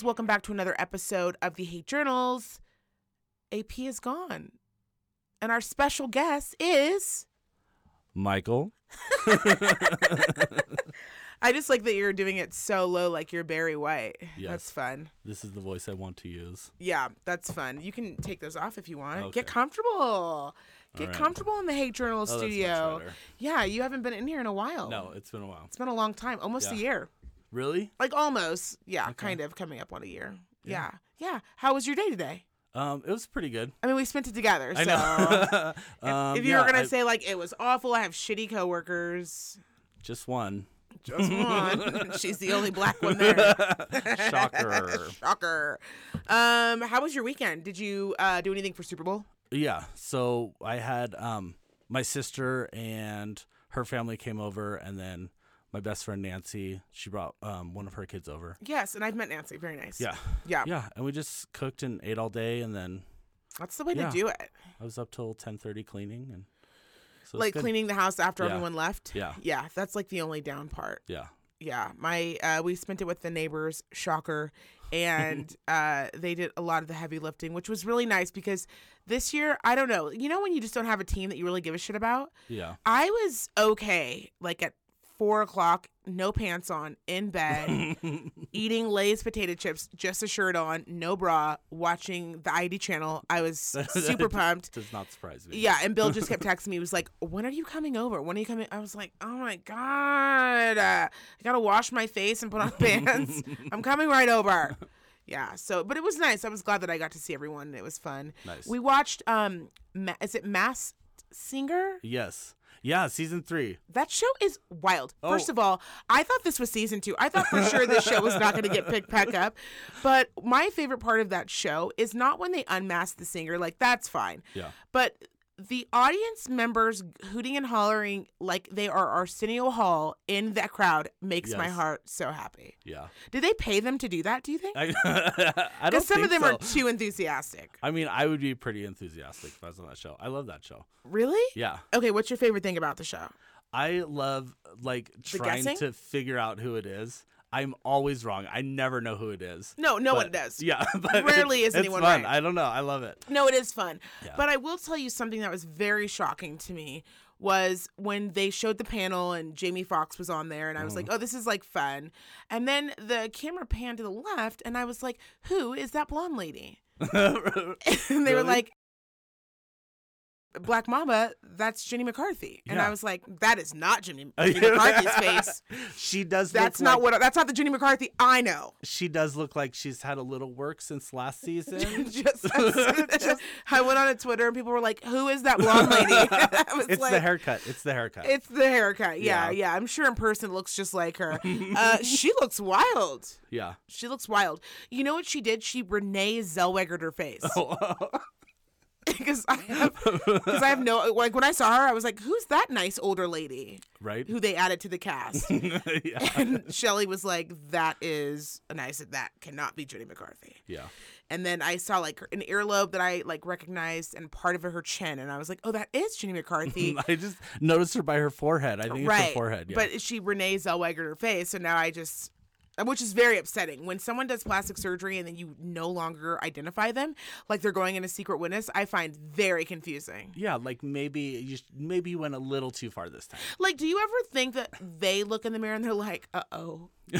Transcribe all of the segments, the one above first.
Guys, welcome back to another episode of the Hate Journals. AP is gone. And our special guest is Michael. I just like that you're doing it so low like you're Barry White. Yes. That's fun. This is the voice I want to use. Yeah, that's fun. You can take those off if you want. Okay. Get comfortable. Get right. comfortable in the Hate Journal Oh, studio. Yeah, you haven't been in here in a while. No, it's been a while. It's been a long time. Almost a year. Really? Like almost. Yeah, Okay. kind of coming up on a year. Yeah. Yeah. Yeah. How was your day today? Um, it was pretty good. I mean, we spent it together. So I know. if, um, if you were gonna I- say like it was awful, I have shitty coworkers. just one. Just one. She's the only black one there. Shocker. Shocker. Um, how was your weekend? Did you uh, do anything for Super Bowl? Yeah. So I had um my sister and her family came over, and then my best friend Nancy. She brought um one of her kids over. Yes, and I've met Nancy. Very nice. Yeah. Yeah. Yeah. And we just cooked and ate all day, and then That's the way Yeah. to do it. I was up till ten thirty cleaning, and so like cleaning the house after Yeah. everyone left. Yeah. Yeah, that's like the only down part. Yeah. Yeah, my uh, we spent it with the neighbors. Shocker, and uh, they did a lot of the heavy lifting, which was really nice because this year I don't know. You know when you just don't have a team that you really give a shit about. Yeah. I was okay, like at four o'clock, no pants on, in bed, eating Lay's potato chips, just a shirt on, no bra, watching the ID channel. I was super pumped. Does not surprise me. Yeah, and Bill just kept texting me. He was like, "When are you coming over? When are you coming?" I was like, "Oh my god, uh, I gotta wash my face and put on pants. I'm coming right over." Yeah. So, but it was nice. I was glad that I got to see everyone. It was fun. Nice. We watched. Um, Ma- is it Masked Singer? Yes. Yeah. Season three. That show is wild. Oh. First Oh. of all, I thought this was season two. I thought for sure this show was not going to get picked back up. But my favorite part of that show is not when they unmask the singer, like that's fine. Yeah. But the audience members hooting and hollering like they are Arsenio Hall in that crowd makes my heart so happy. Yeah. Did they pay them to do that? Do you think? I, I don't Because some of them are too enthusiastic. I mean, I would be pretty enthusiastic if I was on that show. I love that show. Really? Yeah. Okay. What's your favorite thing about the show? I love like trying to figure out who it is. I'm always wrong. I never know who it is. No, no one But- does. Yeah, but Rarely is anyone it's fun. right. I don't know. I love it. No, it is fun. Yeah. But I will tell you something that was very shocking to me was when they showed the panel and Jamie Foxx was on there and I was mm-hmm. like, "Oh, this is like fun." And then the camera panned to the left and I was like, "Who is that blonde lady?" and they were like Black Mama, that's Jenny McCarthy. And I was like, that is not Jenny, Jenny McCarthy's face. She does. That's not like, what that's not the Jenny McCarthy I know. she does. Look like she's had a little work since last season. just, I went on a Twitter and people were like, "Who is that blonde lady?" I was it's like, the haircut. It's the haircut. It's the haircut. Yeah, Yeah. yeah. I'm sure in person looks just like her. Uh, she looks wild. yeah. She looks wild. You know what she did? She Renee Zellwegered her face. Because I have, because I have no like when I saw her, I was like, "Who's that nice older lady right. who they added to the cast?" yeah. and Shelly was like, "That is," and I said, "That cannot be Jenny McCarthy." Yeah. And then I saw like an earlobe that I like recognized and part of her chin, and I was like, "Oh, that is Jenny McCarthy." I just noticed her by her forehead. I think it's right. her forehead. Yeah. But she Renee Zellweger her face, so now I just which is very upsetting. When someone does plastic surgery and then you no longer identify them, like they're going in a secret witness, I find very confusing. yeah, like maybe you maybe you went a little too far this time. Like, do you ever think that they look in the mirror and they're like, uh oh,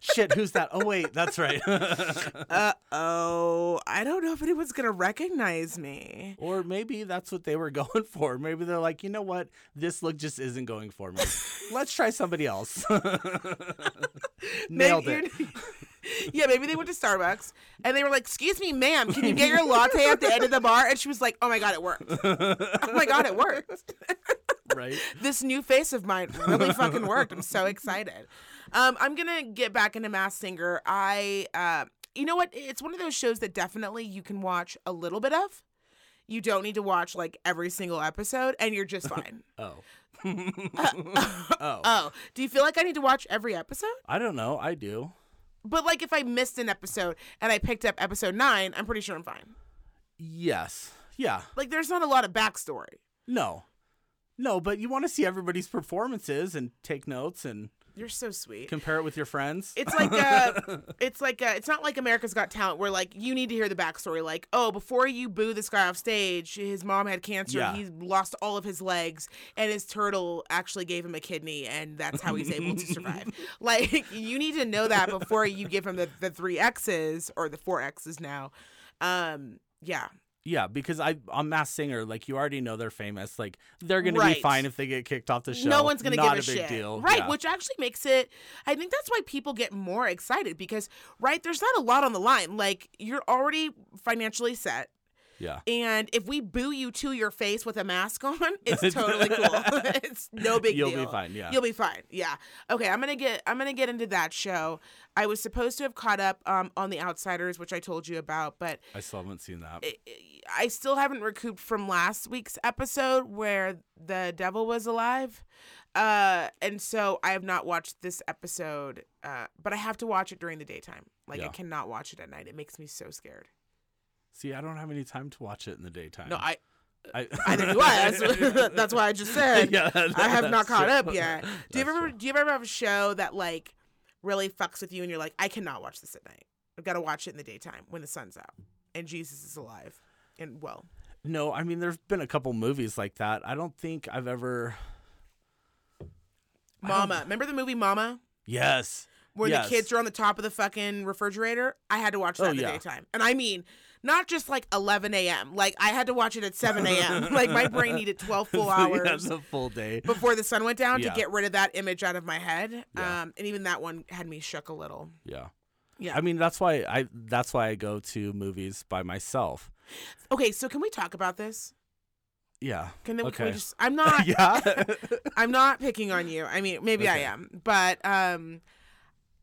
Shit, who's that? Oh wait, that's right. uh oh, I don't know if anyone's gonna recognize me. or maybe that's what they were going for. Maybe they're like, you know what, this look just isn't going for me. Let's try somebody else. Nailed Maybe it. yeah, maybe they went to Starbucks and they were like, "Excuse me, ma'am, can you get your latte at the end of the bar?" And she was like, "Oh my god, it worked! Oh my god, it worked! Right? this new face of mine really fucking worked. I'm so excited." Um, I'm gonna get back into Masked Singer. I, uh, you know what? It's one of those shows that definitely you can watch a little bit of. You don't need to watch like every single episode, and you're just fine. Oh. oh. oh, do you feel like I need to watch every episode? I don't know. I do. But like if I missed an episode and I picked up episode nine, I'm pretty sure I'm fine. Yes. Yeah. Like there's not a lot of backstory. No. No, but you want to see everybody's performances and take notes and You're so sweet. Compare it with your friends. It's like uh it's like uh it's not like America's Got Talent where like you need to hear the backstory. Like, oh, before you boo this guy off stage, his mom had cancer. Yeah. He lost all of his legs, and his turtle actually gave him a kidney, and that's how he's able to survive. Like, you need to know that before you give him the the three X's or the four X's now. Um, yeah, yeah, because I on Masked Singer, like you already know they're famous. Like they're gonna Right. be fine if they get kicked off the show. No one's gonna Not give a, a big shit, deal. right? Yeah. Which actually makes it. I think that's why people get more excited because, right, there's not a lot on the line. Like you're already financially set, yeah. and if we boo you to your face with a mask on, it's totally cool. it's no big deal. You'll be fine. Yeah. You'll be fine. Yeah. Okay, I'm gonna get I'm gonna get into that show. I was supposed to have caught up um, on the Outsiders, which I told you about, but I still haven't seen that. I- I still haven't recouped from last week's episode where the devil was alive. Uh, and so I have not watched this episode, uh, but I have to watch it during the daytime. Like I cannot watch it at night. It makes me so scared. See, I don't have any time to watch it in the daytime. No, I I, uh, I. That's, that's why I just said yeah, I have not caught true. up yet. Do you true. do you ever have a show that like really fucks with you and you're like, I cannot watch this at night. I've got to watch it in the daytime when the sun's out and Jesus is alive and well. No, I mean there's been a couple movies like that. I don't think I've ever. Mama, remember the movie Mama? Yes. where Yes. the kids are on the top of the fucking refrigerator. I had to watch that Oh, in the yeah. daytime. And I mean, not just like 11 a.m. Like, I had to watch it at 7 a.m. like, my brain needed 12 full yeah, hours the full day. before the sun went down Yeah. to get rid of that image out of my head. Yeah. Um, and even that one had me shook a little. Yeah. Yeah. I mean that's why I that's why I go to movies by myself. okay, so can we talk about this? Yeah. Can, we- can we just? I'm not. yeah. I'm not picking on you. I mean, maybe I am, but um,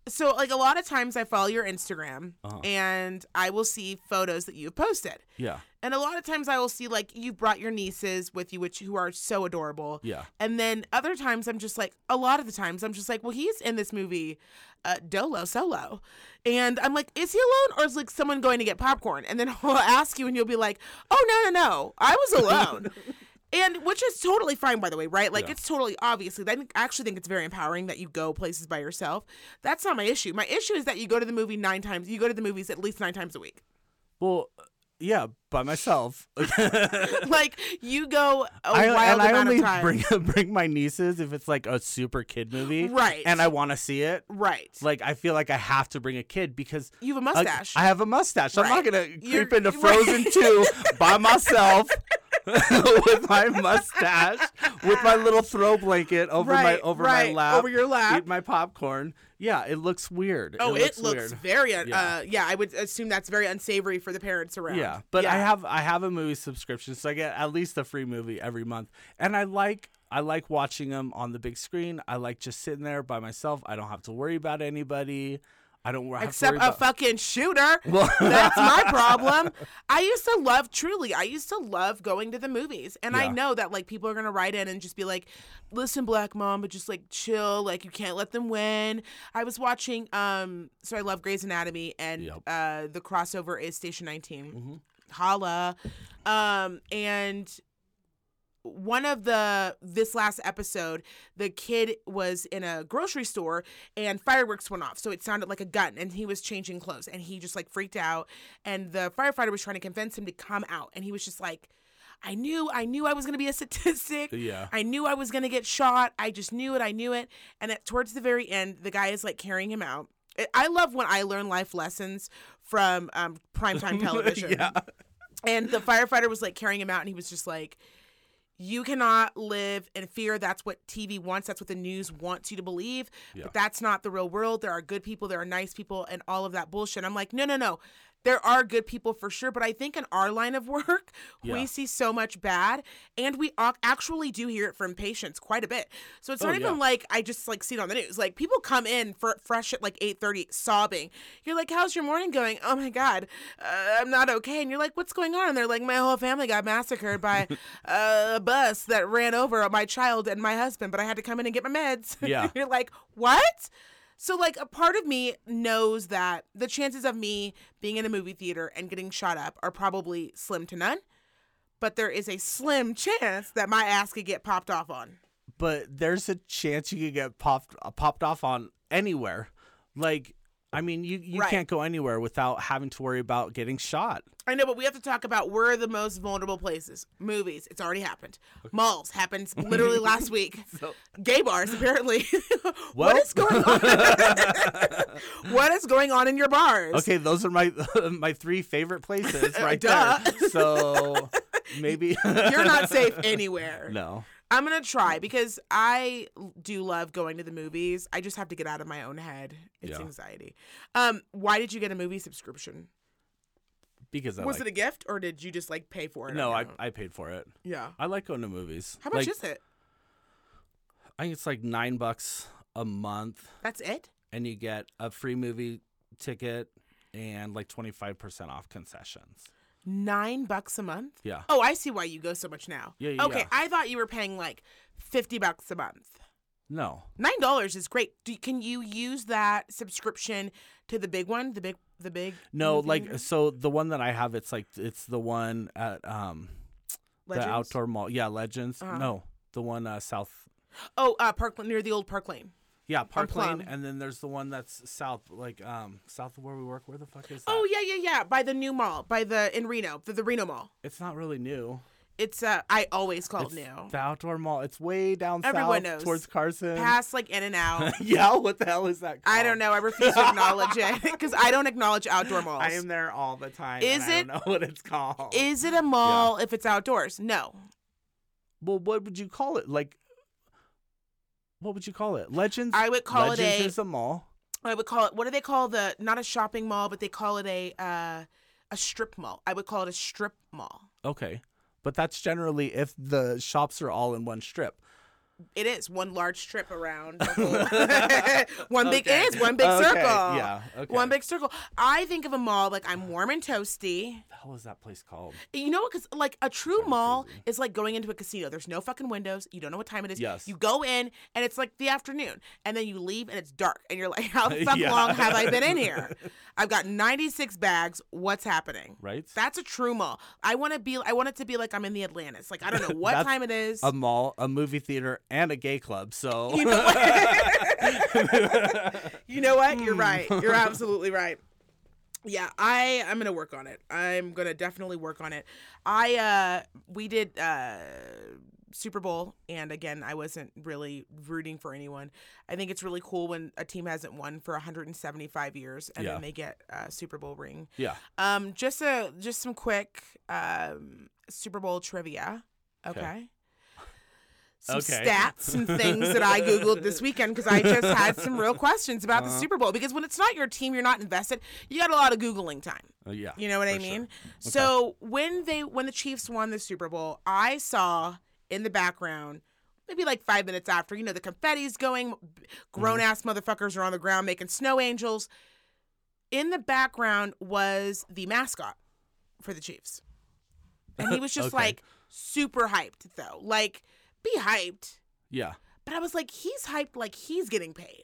so like a lot of times I follow your Instagram Uh-huh. and I will see photos that you've posted. yeah. And a lot of times I will see like you brought your nieces with you, which who are so adorable. Yeah. And then other times I'm just like, a lot of the times I'm just like, well, he's in this movie, uh, Dolo solo, and I'm like, is he alone or is like someone going to get popcorn? And then I'll ask you, and you'll be like, oh no no no, I was alone. And which is totally fine, by the way, right? Like Yeah. it's totally obviously. I think- actually think it's very empowering that you go places by yourself. That's not my issue. My issue is that you go to the movie nine times. You go to the movies at least nine times a week. Well, yeah, by myself. like you go a I, wild and I only of time. bring bring my nieces if it's like a super kid movie, Right. And I want to see it. right. Like I feel like I have to bring a kid because you have a mustache. I have a mustache. I'm not gonna You're- creep into right. Frozen two by myself with my mustache, with my little throw blanket over my over right, my lap, over your lap. eat my popcorn. Yeah, it looks weird. oh, it looks, it looks very un- Yeah. uh yeah. I would assume that's very unsavory for the parents around. Yeah, but I have I have a movie subscription, so I get at least a free movie every month, and I like I like watching them on the big screen. I like just sitting there by myself. I don't have to worry about anybody. I don't have except a fucking shooter. Well- That's my problem. I used to love truly. I used to love going to the movies, and I know that like people are gonna write in and just be like, "Listen, Black Mom, but just like chill. Like you can't let them win." I was watching. Um, so I love Grey's Anatomy, and Yep. uh, the crossover is Station 19. Mhm. Holla, um, and one of the this last episode the kid was in a grocery store and fireworks went off. So it sounded like a gun and he was changing clothes and he just like freaked out. And the firefighter was trying to convince him to come out. And he was just like i knew i knew i was going to be a statistic. Yeah. i knew i was going to get shot. I just knew it. I knew it. And at, towards the very end the guy is like carrying him out. I- love when i learn life lessons from um, primetime television. Yeah. and the firefighter was like carrying him out and he was just like you cannot live in fear. That's what tv wants. That's what the news wants you to believe. Yeah. but that's not the real world. There are good people. There are nice people and all of that bullshit. I'm like no no no there are good people for sure but i think in our line of work Yeah. we see so much bad and we actually do hear it from patients quite a bit. So it's Oh, not even yeah. like i just like see it on the news. Like people come in for fresh at like 8.30 sobbing. You're like how's your morning going? Oh my god uh, i'm not okay. And you're like what's going on? And they're like my whole family got massacred by a bus that ran over my child and my husband but i had to come in and get my meds. Yeah. you're like what so like a part of me knows that the chances of me being in a movie theater and getting shot up are probably slim to none but there is a slim chance that my ass could get popped off on but there's a chance you could get popped uh, popped off on anywhere. Like, I mean, you you Right. can't go anywhere without having to worry about getting shot. I know, but we have to talk about where are the most vulnerable places. Movies, it's already happened. Malls happened literally last week. So- Gay bars, apparently. what is going on? what is going on in your bars? Okay, those are my my three favorite places right Duh. there. So maybe You're not safe anywhere. No. I'm gonna try because I do love going to the movies. I just have to get out of my own head. It's Yeah. anxiety. Um, why did you get a movie subscription? Because I Was like, it a gift or did you just like pay for it? no, I own? I paid for it. yeah. I like going to movies. How much like, is it? I think it's like nine bucks a month, That's it. and you get a free movie ticket and like twenty five percent off concessions. Nine bucks a month. Yeah. Oh, I see why you go so much now. Yeah, yeah, Okay, yeah. I thought you were paying like fifty bucks a month. No. Nine dollars is great. Do, can you use that subscription to the big one? The big, the big. No, like so the one that I have, it's like it's the one at um Legends? the outdoor mall. Yeah, Legends. Uh-huh. No, the one uh, south. Oh, uh, Park near the old Park Lane. Yeah, Park Lane, and then there's the one that's south, like um south of where we work. Where the fuck is that? Oh yeah, yeah, yeah. By the new mall, by the in Reno, the, the Reno Mall. It's not really new. It's uh, I always call It's it new. the outdoor mall. It's way down Everyone south knows. towards Carson. Past like In-N-Out. yeah, what the hell is that? I don't know. I refuse to acknowledge it because I don't acknowledge outdoor malls. I am there all the time. Is it- don't know what it's called. Is it a mall if it's outdoors? No. well, what would you call it? Like, what would you call it? Legends. I would call it Legends a- is a mall. I would call it. What do they call the? Not a shopping mall, but they call it a uh, a strip mall. I would call it a strip mall. Okay, but that's generally if the shops are all in one strip. It is one large trip around. One big. Okay. It is one big Okay, circle. Yeah. Okay. One big circle. I think of a mall like I'm warm and toasty. The hell is that place called? You know? Because like a true mall crazy. is like going into a casino. There's no fucking windows. You don't know what time it is. Yes. You go in and it's like the afternoon, and then you leave and it's dark, and you're like, how the fuck Yeah. long have I been in here? I've got 96 bags. What's happening? Right. That's a true mall. I want to be. I want it to be like I'm in the Atlantis. Like I don't know what time it is. a mall, a movie theater, and a gay club. So you know what? you know what? You're right. Hmm. You're absolutely right. Yeah, I I'm gonna work on it. I'm gonna definitely work on it. I uh we did uh Super Bowl and again I wasn't really rooting for anyone. I think it's really cool when a team hasn't won for 175 years and Yeah. then they get a Super Bowl ring. yeah. Um just a just some quick um Super Bowl trivia. Okay. Okay. Some Okay. stats and things that I googled this weekend because I just had some real questions about the Uh-huh. Super Bowl. Because when it's not your team, you're not invested. You got a lot of googling time. Uh, yeah. You know what I for sure. mean? So when they when the Chiefs won the Super Bowl, I saw in the background, maybe like five minutes after, you know, the confetti's going, grown ass Mm-hmm. motherfuckers are on the ground making snow angels. In the background was the mascot for the Chiefs. And he was just Okay. like super hyped though. Like, be hyped. Yeah. But I was like, he's hyped like he's getting paid.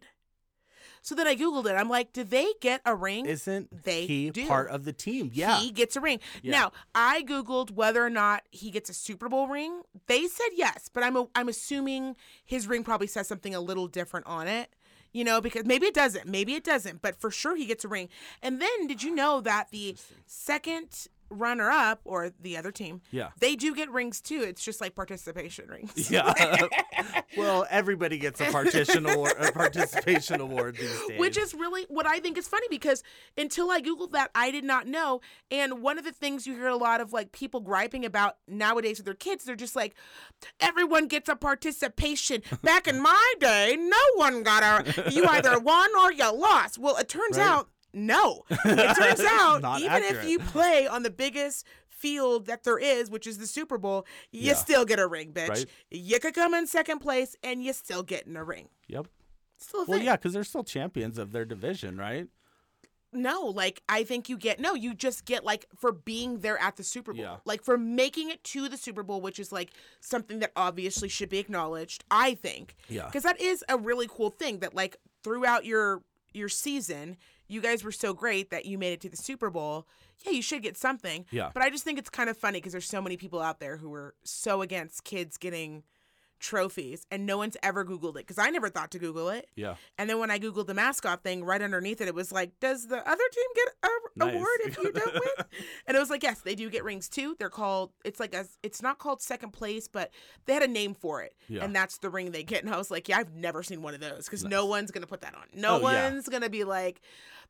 So then I Googled it. I'm like, do they get a ring? Isn't They he do. part of the team? Yeah. He gets a ring. Yeah. Now, I googled whether or not he gets a Super Bowl ring. They said yes, but I'm a, I'm assuming his ring probably says something a little different on it. You know, because maybe it doesn't, maybe it doesn't, but for sure he gets a ring. And then did you know that the second runner up or the other team, Yeah. they do get rings too. It's just like participation rings. Yeah. well, everybody gets a partition award, a participation award these days. Which is really what I think is funny because until I Googled that, I did not know. And one of the things you hear a lot of like people griping about nowadays with their kids, they're just like, everyone gets a participation. Back in my day, no one got a, you either won or you lost. Well, it turns Right. out, no. It turns out, even if you play on the biggest field that there is, which is the Super Bowl, you Yeah. still get a ring, bitch. Right. You could come in second place and you still getting a ring. Yep. Still a Well, yeah, because they're still champions of their division, right? No, like I think you get no, you just get like for being there at the Super Bowl. Yeah. Like for making it to the Super Bowl, which is like something that obviously should be acknowledged, I think. Yeah. Cuz that is a really cool thing that like throughout your your season, you guys were so great that you made it to the Super Bowl. Yeah, you should get something. Yeah. But I just think it's kind of funny because there's so many people out there who are so against kids getting trophies and no one's ever googled it because i never thought to google it Yeah. and then when i googled the mascot thing right underneath it it was like does the other team get a Nice. award if you don't win and it was like yes they do get rings too they're called it's like a it's not called second place but they had a name for it Yeah. and that's the ring they get and i was like yeah i've never seen one of those because no one's gonna put that on no Oh, yeah. one's gonna be like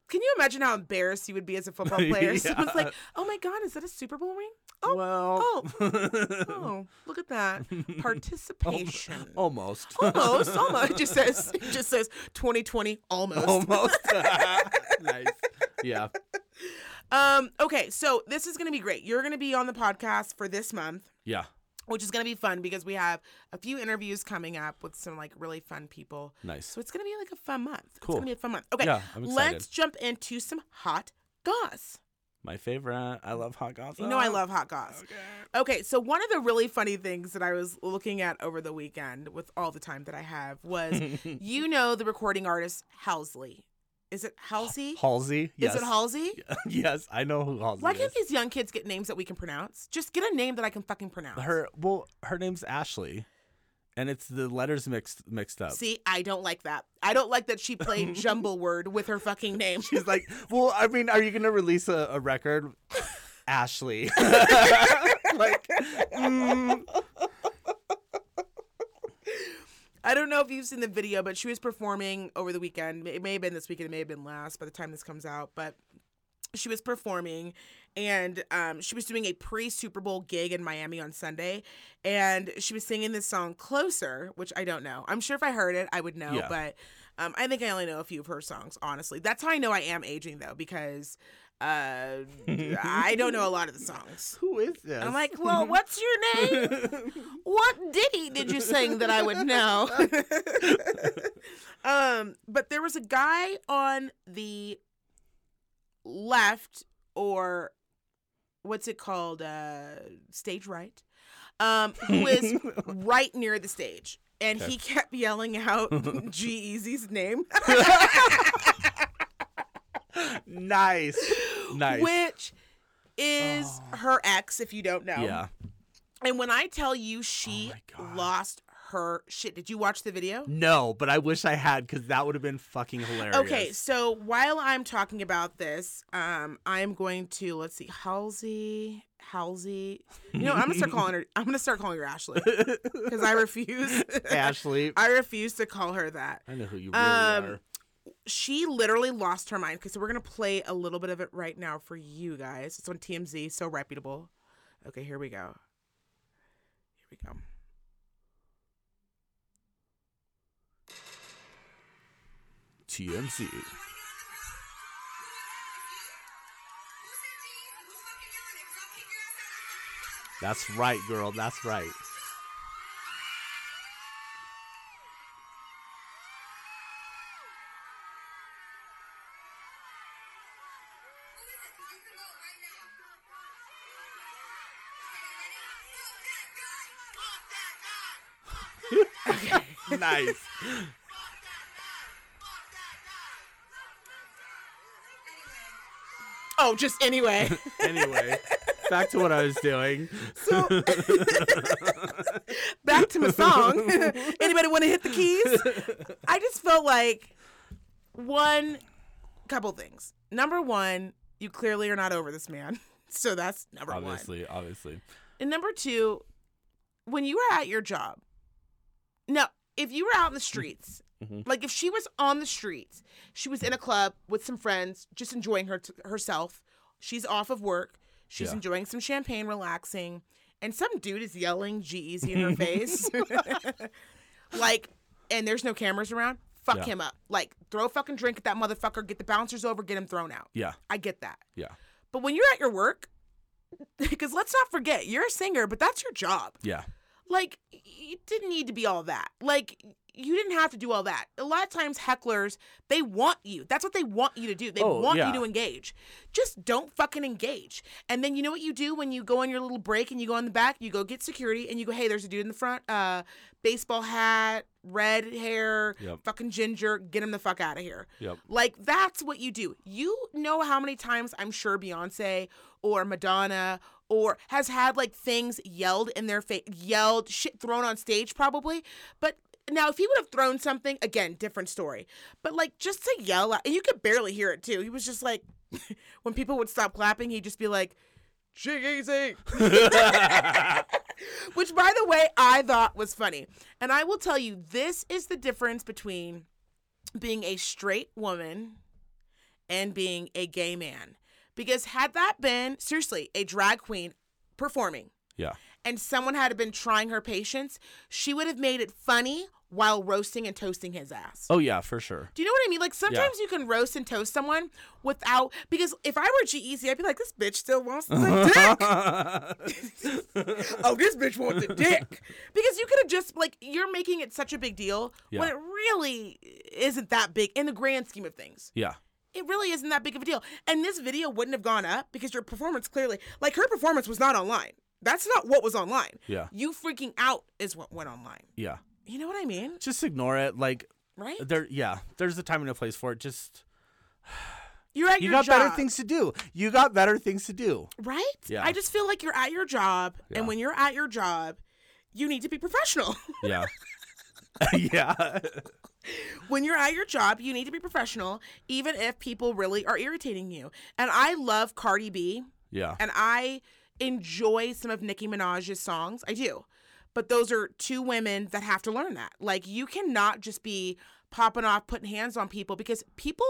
can you imagine how embarrassed you would be as a football player? Someone's like, "Oh my God, is that a Super Bowl ring? Oh, well. oh, oh, look at that Almost. almost, almost. It just says, it just says 2020 almost. Almost. nice. Yeah. Um. Okay, so this is gonna be great. You're gonna be on the podcast for this month. Yeah. Which is going to be fun because we have a few interviews coming up with some like really fun people. Nice. So it's going to be like a fun month. It's Cool. going to be a fun month. Okay. Yeah, I'm excited. let's jump into some hot goss. My favorite. I love hot gossip. You know I love hot goss. Okay. Okay, so one of the really funny things that I was looking at over the weekend with all the time that I have was you know the recording artist Halsey. Is it Halsey? Halsey. Yes. Is it Halsey? yes, I know who Halsey is. Why can't these young kids get names that we can pronounce? Just get a name that I can fucking pronounce. Her well, her name's Ashley, and it's the letters mixed mixed up. See, I don't like that. I don't like that she played jumble word with her fucking name. She's like, well, I mean, are you gonna release a, a record, Ashley? like, mm, I don't know if you've seen the video, but she was performing over the weekend. It may have been this weekend, it may have been last by the time this comes out, but she was performing and um, she was doing a pre Super Bowl gig in Miami on Sunday. And she was singing this song Closer, which I don't know. I'm sure if I heard it, I would know, Yeah. but um, I think I only know a few of her songs, honestly. That's how I know I am aging, though, because uh, I don't know a lot of the songs. who is this? I'm like, well, what's your name? what ditty did you sing that I would know? um, but there was a guy on the left, or what's it called, uh, stage right, um, who is right near the stage, and Okay. he kept yelling out G-Eazy's name, nice, nice. which is her ex, if you don't know. yeah. And when I tell you she Oh lost her shit, did you watch the video? No, but I wish I had because that would have been fucking hilarious. Okay, so while I'm talking about this, um, I'm going to let's see, Halsey, Halsey. You know, I'm gonna start calling her. I'm gonna start calling her Ashley because I refuse. Ashley. I refuse to call her that. I know who you really Um, are. She literally lost her mind. Okay, so we're gonna play a little bit of it right now for you guys. It's on TMZ, so reputable. Okay, here we go. Here we go. TMZ. That's right, girl. That's right. nice. Oh, just anyway. Anyway, back to what I was doing. So back to my song. Anybody want to hit the keys? I just felt like one couple things. Number one, you clearly are not over this man. So that's number one. Obviously, obviously. And number two, when you were at your job, no, if you were out in the streets, Mhm. like if she was on the streets, she was in a club with some friends, just enjoying her herself. She's off of work. She's Yeah. enjoying some champagne, relaxing, and some dude is yelling "G-Eazy" in her face, like, and there's no cameras around. Fuck Yeah. him up. Like, throw a fucking drink at that motherfucker. Get the bouncers over. Get him thrown out. Yeah, I get that. yeah, But when you're at your work, because let's not forget, you're a singer, but that's your job. yeah. Like, it didn't need to be all that. Like, you didn't have to do all that. A lot of times, hecklers, they want you. That's what they want you to do. They Oh, want yeah. you to engage. Just don't fucking engage. And then you know what you do when you go on your little break and you go in the back? You go get security and you go, hey, there's a dude in the front, uh, baseball hat, red hair, Yep. fucking ginger, get him the fuck out of here. Yep. Like that's what you do. You know how many times I'm sure Beyonce or Madonna or has had like things yelled in their face, yelled, shit thrown on stage probably. But now, if he would have thrown something, again, different story. But like just to yell out, and you could barely hear it too. He was just like, when people would stop clapping, he'd just be like, "Chick easy," which, by the way, I thought was funny. And I will tell you, this is the difference between being a straight woman and being a gay man. Because had that been seriously a drag queen performing, Yeah. And someone had been trying her patience, she would have made it funny while roasting and toasting his ass. Oh yeah, for sure. Do you know what I mean? Like sometimes you can roast and toast someone without because if I were G-Eazy, I'd be like, this bitch still wants the dick. oh, this bitch wants the dick. Because you could have just like you're making it such a big deal when it really isn't that big in the grand scheme of things. yeah. It really isn't that big of a deal. And this video wouldn't have gone up because your performance clearly like her performance was not online. That's not what was online. Yeah. You freaking out is what went online. Yeah. You know what I mean? Just ignore it. Like Right? there yeah, there's a time and a place for it. Just You're at you your got job. better things to do. You got better things to do. Right? Yeah. I just feel like you're at your job, Yeah. and when you're at your job, you need to be professional. Yeah. yeah. when you're at your job, you need to be professional, even if people really are irritating you. And I love Cardi B, Yeah. and I enjoy some of Nicki Minaj's songs. I do. But those are two women that have to learn that. Like, you cannot just be popping off, putting hands on people because people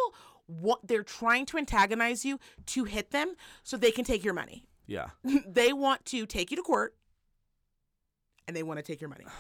want, they're trying to antagonize you to hit them so they can take your money. Yeah. they want to take you to court and they want to take your money.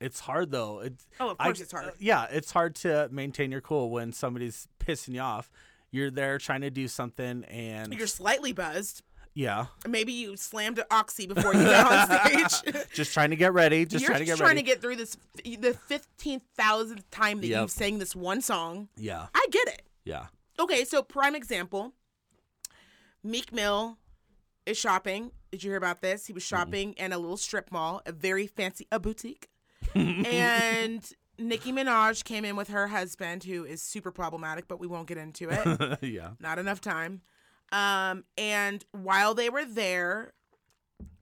It's hard though. It's Oh, of I- course it's hard. uh, yeah, it's hard to maintain your cool when somebody's pissing you off. You're there trying to do something and You're slightly buzzed. Yeah, Maybe you slammed an oxy before you got on stage. just trying to get ready, just You're trying to get ready. just trying ready. to get through this the fifteen thousandth time that Yep. you've sang this one song. yeah. I get it. Yeah. Okay, so prime example. Meek Mill is shopping. Did you hear about this? He was shopping in a little strip mall, a very fancy a boutique. and Nicki Minaj came in with her husband, who is super problematic, but we won't get into it. yeah. Not enough time. Um, and while they were there,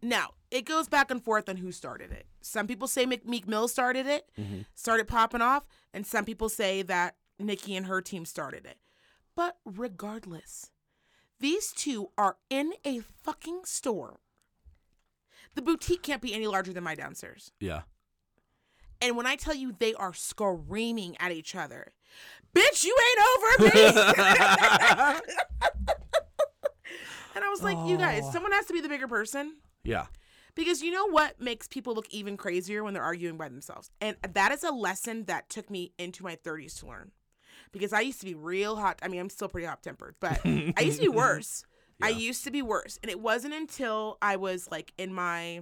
now it goes back and forth on who started it. Some people say Meek Meek Mill started it, started popping off, and some people say that Nicki and her team started it. But regardless, these two are in a fucking store. The boutique can't be any larger than my downstairs. Yeah. And when I tell you they are screaming at each other, bitch, you ain't over me. I was like, you guys, Oh. someone has to be the bigger person. Yeah. Because you know what makes people look even crazier when they're arguing by themselves? And that is a lesson that took me into my 30s to learn. Because I used to be real hot. I mean, I'm still pretty hot tempered, but I used to be worse. I used to be worse. And it wasn't until I was like in my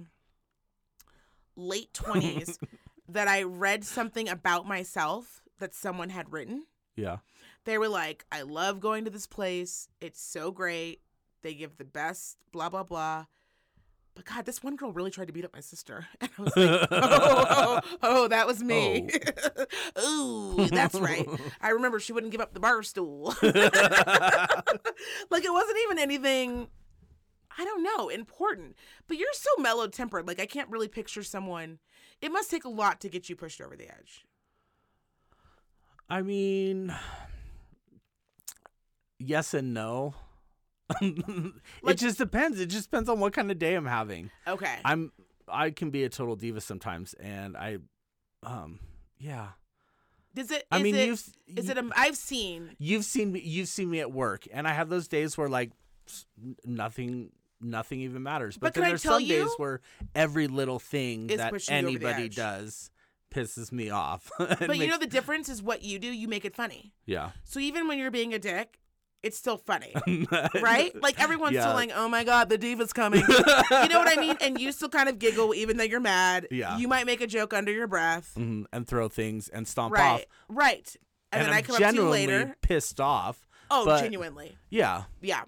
late 20s that I read something about myself that someone had written. Yeah. They were like, I love going to this place. It's so great. They give the best, blah, blah, blah. But God, this one girl really tried to beat up my sister. And I was like, oh, oh, oh, that was me. Oh. Ooh, that's right. I remember she wouldn't give up the bar stool. like it wasn't even anything, I don't know, important. But you're so mellow tempered. Like I can't really picture someone. It must take a lot to get you pushed over the edge. I mean, yes and no. It just depends. It just depends on what kind of day I'm having. Okay. I'm I can be a total diva sometimes, and I, um, yeah. Does it? I is mean, it, you've Is it? A, I've seen. you've seen me you've seen me at work, and I have those days where like nothing nothing even matters. But, But can then I there's tell some days you- where every little thing Is that pushing you over the anybody does pisses me off. But you know the difference is what you do. You make it funny. yeah. So even when you're being a dick, it's still funny, right? Like everyone's Yeah. still like, "Oh my god, the diva's coming." you know what I mean? And you still kind of giggle even though you're mad. Yeah. You might make a joke under your breath. Mhm, and throw things and stomp off. Right. Right. And, then I'm I come up to you genuinely later. pissed off. Oh, genuinely. Yeah, Yeah.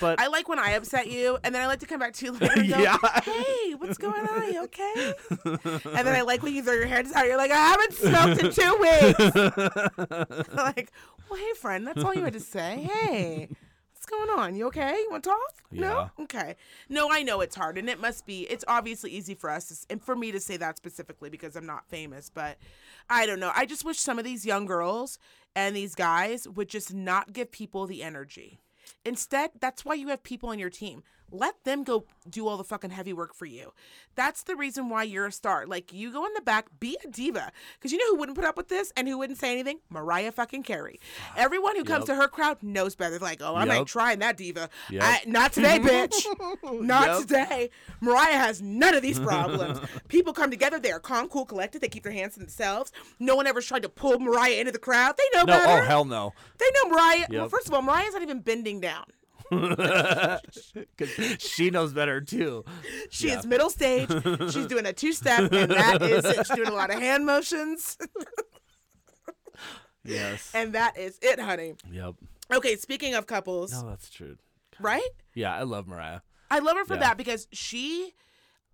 But I like when I upset you, and then I like to come back to you later and go, Yeah. "Hey, what's going on? You okay?" and then I like when you throw your hands out. You're like, "I haven't smoked in two weeks." like, well, hey, friend, that's all you had to say. Hey, what's going on? You okay? You want to talk? Yeah. No. Okay. No, I know it's hard, and it must be. It's obviously easy for us, to, and for me to say that specifically because I'm not famous. But I don't know. I just wish some of these young girls and these guys would just not give people the energy. Instead, that's why you have people on your team. Let them go do all the fucking heavy work for you. That's the reason why you're a star. Like you go in the back, be a diva. Because you know who wouldn't put up with this and who wouldn't say anything? Mariah fucking Carey. Everyone who comes Yep. to her crowd knows better. They're like, oh, I'm Yep. not trying that diva. Yep. I, not today, bitch. not today. Mariah has none of these problems. People come together. They are calm, cool, collected. They keep their hands to themselves. No one ever tried to pull Mariah into the crowd. They know No, oh, better. oh hell no. They know Mariah. Well, first of all, Mariah's not even bending down. 'Cause she knows better too. She Yeah. is middle stage. She's doing a two step, and that is it. She's doing a lot of hand motions, Yes. and that is it, honey. Yep. Okay, speaking of couples, No, that's true. right? Yeah, I love Mariah. I love her for Yeah. that because she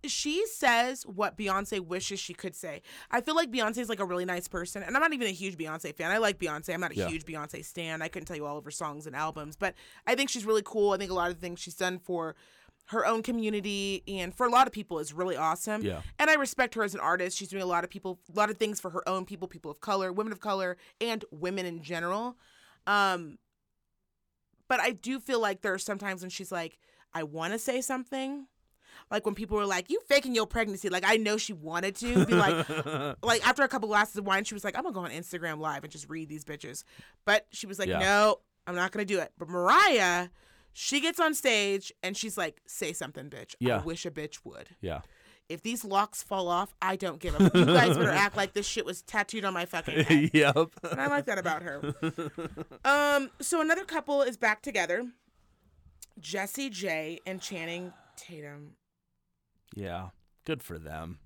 she says what Beyonce wishes she could say. I feel like Beyonce is like a really nice person, and I'm not even a huge Beyonce fan. I like Beyonce. I'm not a Yeah. huge Beyonce stan. I couldn't tell you all of her songs and albums, but I think she's really cool. I think a lot of the things she's done for her own community and for a lot of people is really awesome. Yeah. And I respect her as an artist. She's doing a lot of people, a lot of things for her own people, people of color, women of color, and women in general. Um, but I do feel like there are sometimes when she's like, I want to say something. Like when people were like, "You faking your pregnancy," like I know she wanted to be like, like after a couple glasses of wine, she was like, "I'm gonna go on Instagram Live and just read these bitches," but she was like, Yeah. "No, I'm not gonna do it." But Mariah, she gets on stage and she's like, "Say something, bitch. Yeah. I wish a bitch would. yeah. If these locks fall off, I don't give a. You guys better act like this shit was tattooed on my fucking head." yep. And I like that about her. um, so another couple is back together. Jessie J and Channing Tatum. Yeah. Good for them.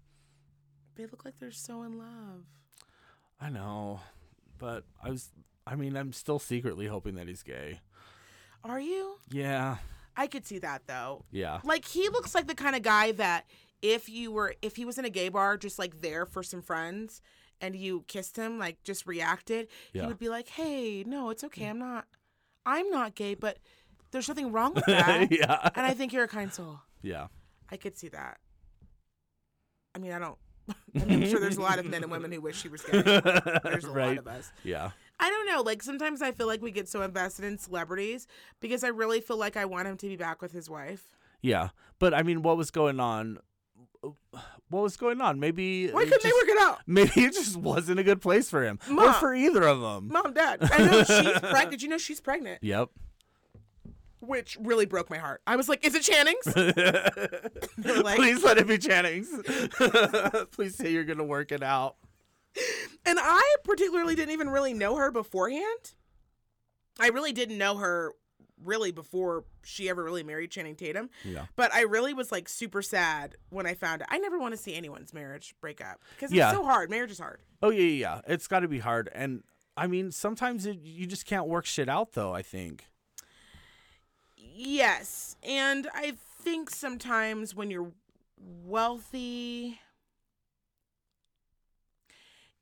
They look like they're so in love. I know. But I was I mean, I'm still secretly hoping that he's gay. Are you? Yeah. I could see that though. Yeah. Like he looks like the kind of guy that if you were if he was in a gay bar just like there for some friends and you kissed him, like just reacted, Yeah. he would be like, "Hey, no, it's okay. Mm. I'm not I'm not gay, but there's nothing wrong with that." yeah. And I think you're a kind soul. Yeah. I could see that. I mean, I don't. I mean, I'm sure there's a lot of men and women who wish she was gay. There's a lot of us. Yeah. I don't know. Like sometimes I feel like we get so invested in celebrities because I really feel like I want him to be back with his wife. Yeah. But I mean, what was going on? What was going on? Maybe Why couldn't they work it out? Maybe it just wasn't a good place for him, or for either of them. Mom, Dad, I know she's pregnant. Did you know she's pregnant? Yep. Which really broke my heart. I was like, "Is it Channing's?" Like, Please let it be Channing's. Please say you're gonna work it out. and I particularly didn't even really know her beforehand. I really didn't know her really before she ever really married Channing Tatum. Yeah. But I really was like super sad when I found it. I never want to see anyone's marriage break up because it's Yeah. so hard. Marriage is hard. Oh yeah, yeah. yeah. It's got to be hard, and I mean, sometimes it, you just can't work shit out, though. I think. Yes. And I think sometimes when you're wealthy,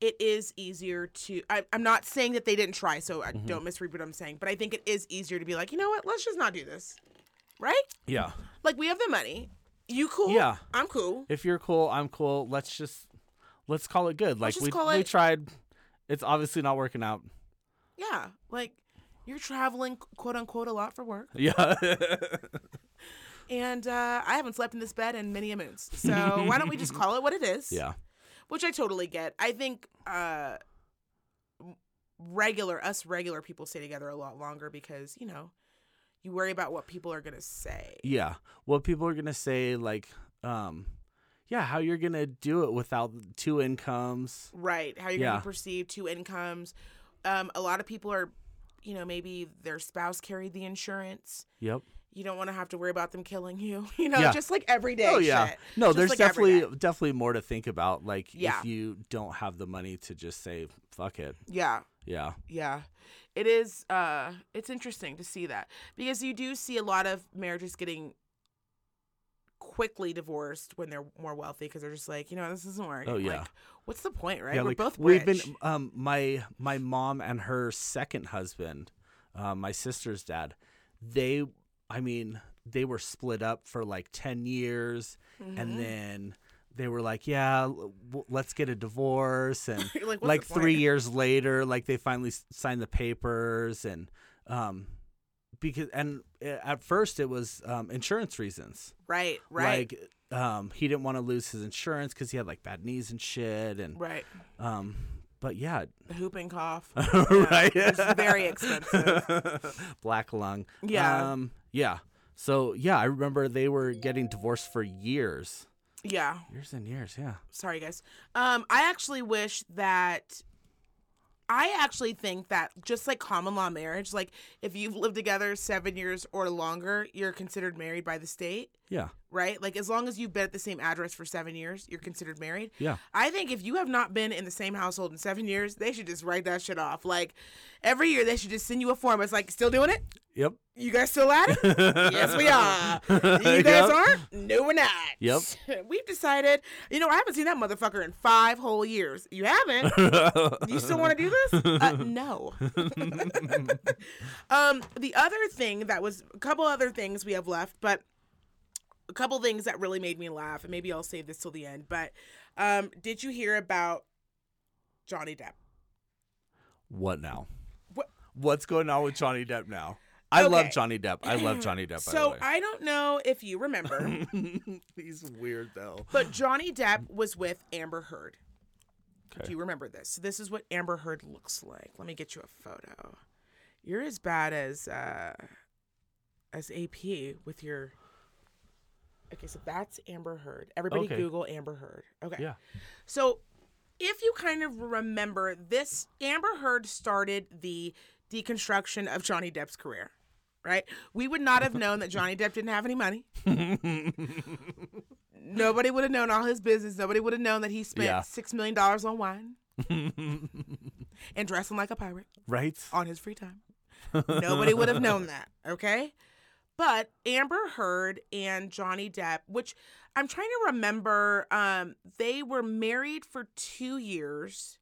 it is easier to. I, I'm not saying that they didn't try, so I Mm-hmm. don't misread what I'm saying, but I think it is easier to be like, you know what, let's just not do this. Right? Yeah. Like, we have the money. You cool? Yeah. I'm cool. If you're cool, I'm cool. Let's just let's call it good. Like just we call we it- tried. It's obviously not working out. Yeah. Like, you're traveling, quote unquote, a lot for work. Yeah. And uh, I haven't slept in this bed in many a moons. So why don't we just call it what it is? yeah. Which I totally get. I think uh, regular, us regular people stay together a lot longer because, you know, you worry about what people are going to say. Yeah. What people are gonna say, like, um, yeah, how you're gonna do it without two incomes. Right. How you're gonna be perceived, two incomes. Um, a lot of people are, you know, maybe their spouse carried the insurance. Yep. You don't want to have to worry about them killing you. You know, Yeah. just like everyday oh yeah. shit. No, Just there's like definitely definitely more to think about. Like Yeah. if you don't have the money to just say fuck it. Yeah. Yeah. Yeah. It is uh it's interesting to see that because you do see a lot of marriages getting quickly divorced when they're more wealthy because they're just like, you know, this isn't working. Oh, yeah. Like, what's the point, right? Yeah, We're like both we've been um my my mom and her second husband, uh, my sister's dad, they, I mean, they were split up for like 10 years Mhm. and then they were like, yeah, w- let's get a divorce. And like, like three years later, like they finally signed the papers and, um, because, and uh, at first it was um, insurance reasons. Right, right, Like, um, he didn't want to lose his insurance because he had like bad knees and shit. And, right. um, but yeah, The whooping cough. right. it's very expensive. Black lung. Yeah. Um, yeah. So yeah, I remember they were getting divorced for years, Yeah. years and years. Yeah. Sorry, guys. Um, I actually wish that. I actually think that just like common law marriage, like if you've lived together seven years or longer, you're considered married by the state, Yeah. right? Like as long as you've been at the same address for seven years, you're considered married. Yeah. I think if you have not been in the same household in seven years, they should just write that shit off. Like every year, they should just send you a form. It's like, still doing it? Yep. You guys still at it? yes, we are. You guys Yep. aren't? No, we're not. Yep. We've decided. You know, I haven't seen that motherfucker in five whole years. You haven't? You still want to do this? Uh, no. um, the other thing that was a couple other things we have left, but a couple things that really made me laugh, and maybe I'll save this till the end. But um, did you hear about Johnny Depp? what now? What- What's going on with Johnny Depp now? I love Johnny Depp. I love Johnny Depp. So I don't know if you remember, he's weird though. but Johnny Depp was with Amber Heard. Okay. Do you remember this? So this is what Amber Heard looks like. Let me get you a photo. You're as bad as uh as AP with your Okay, so that's Amber Heard. Everybody Okay. Google Amber Heard. Okay. Yeah. So if you kind of remember this Amber Heard started the deconstruction of Johnny Depp's career. Right? We would not have known that Johnny Depp didn't have any money. Nobody would have known all his business. Nobody would have known that he spent Yeah. six million dollars on wine and dressing like a pirate right? on his free time. Nobody would have known that, okay? But Amber Heard and Johnny Depp, which I'm trying to remember, um, they were married for two years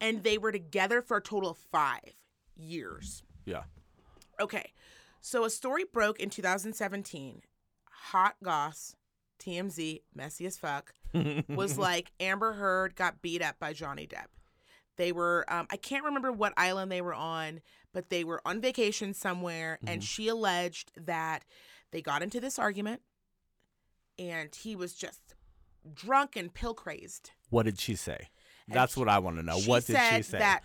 and they were together for a total of five years. Yeah. Okay. So a story broke in 2017. Hot Goss, TMZ, messy as fuck, was like Amber Heard got beat up by Johnny Depp. They were, um, I can't remember what island they were on, but they were on vacation somewhere, and mm-hmm. she alleged that they got into this argument and he was just drunk and pill crazed. What did she say? And That's she- what I want to know. What did she say? That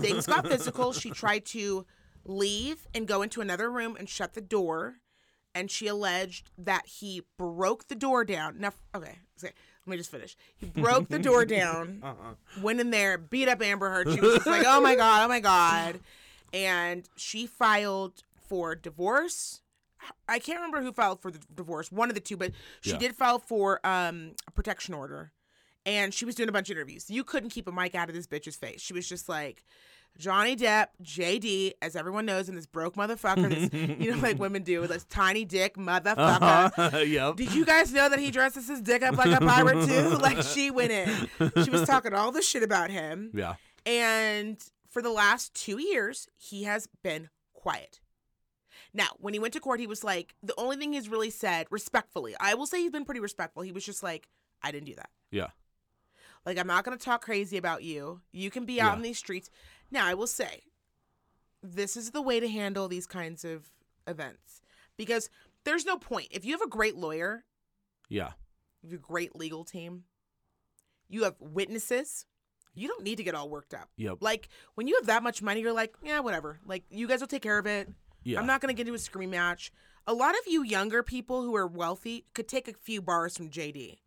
things got physical. She tried to leave and go into another room and shut the door. And she alleged that he broke the door down. Now, okay, okay, let me just finish. He broke the door down, uh-uh. went in there, beat up Amber Heard. She was just like, "Oh my god, oh my god," and she filed for divorce. I can't remember who filed for the divorce. One of the two, but she Yeah. did file for um, a protection order and she was doing a bunch of interviews. You couldn't keep a mic out of this bitch's face. She was just like, Johnny Depp, JD, as everyone knows, and this broke motherfucker, this, you know, like women do, with this tiny dick motherfucker. Uh-huh. yep. Did you guys know that he dresses his dick up like a pirate too? Like she went in. She was talking all this shit about him. Yeah. And for the last two years, he has been quiet. Now, when he went to court, he was like, the only thing he's really said, respectfully, I will say he's been pretty respectful. He was just like, I didn't do that. Yeah. Like, I'm not going to talk crazy about you. You can be out Yeah. in these streets. Now, I will say, this is the way to handle these kinds of events because there's no point. If you have a great lawyer, Yeah. you have a great legal team, you have witnesses, you don't need to get all worked up. Yep. Like, when you have that much money, you're like, yeah, whatever. Like, you guys will take care of it. Yeah. I'm not going to get into a scream match. A lot of you younger people who are wealthy could take a few bars from JD.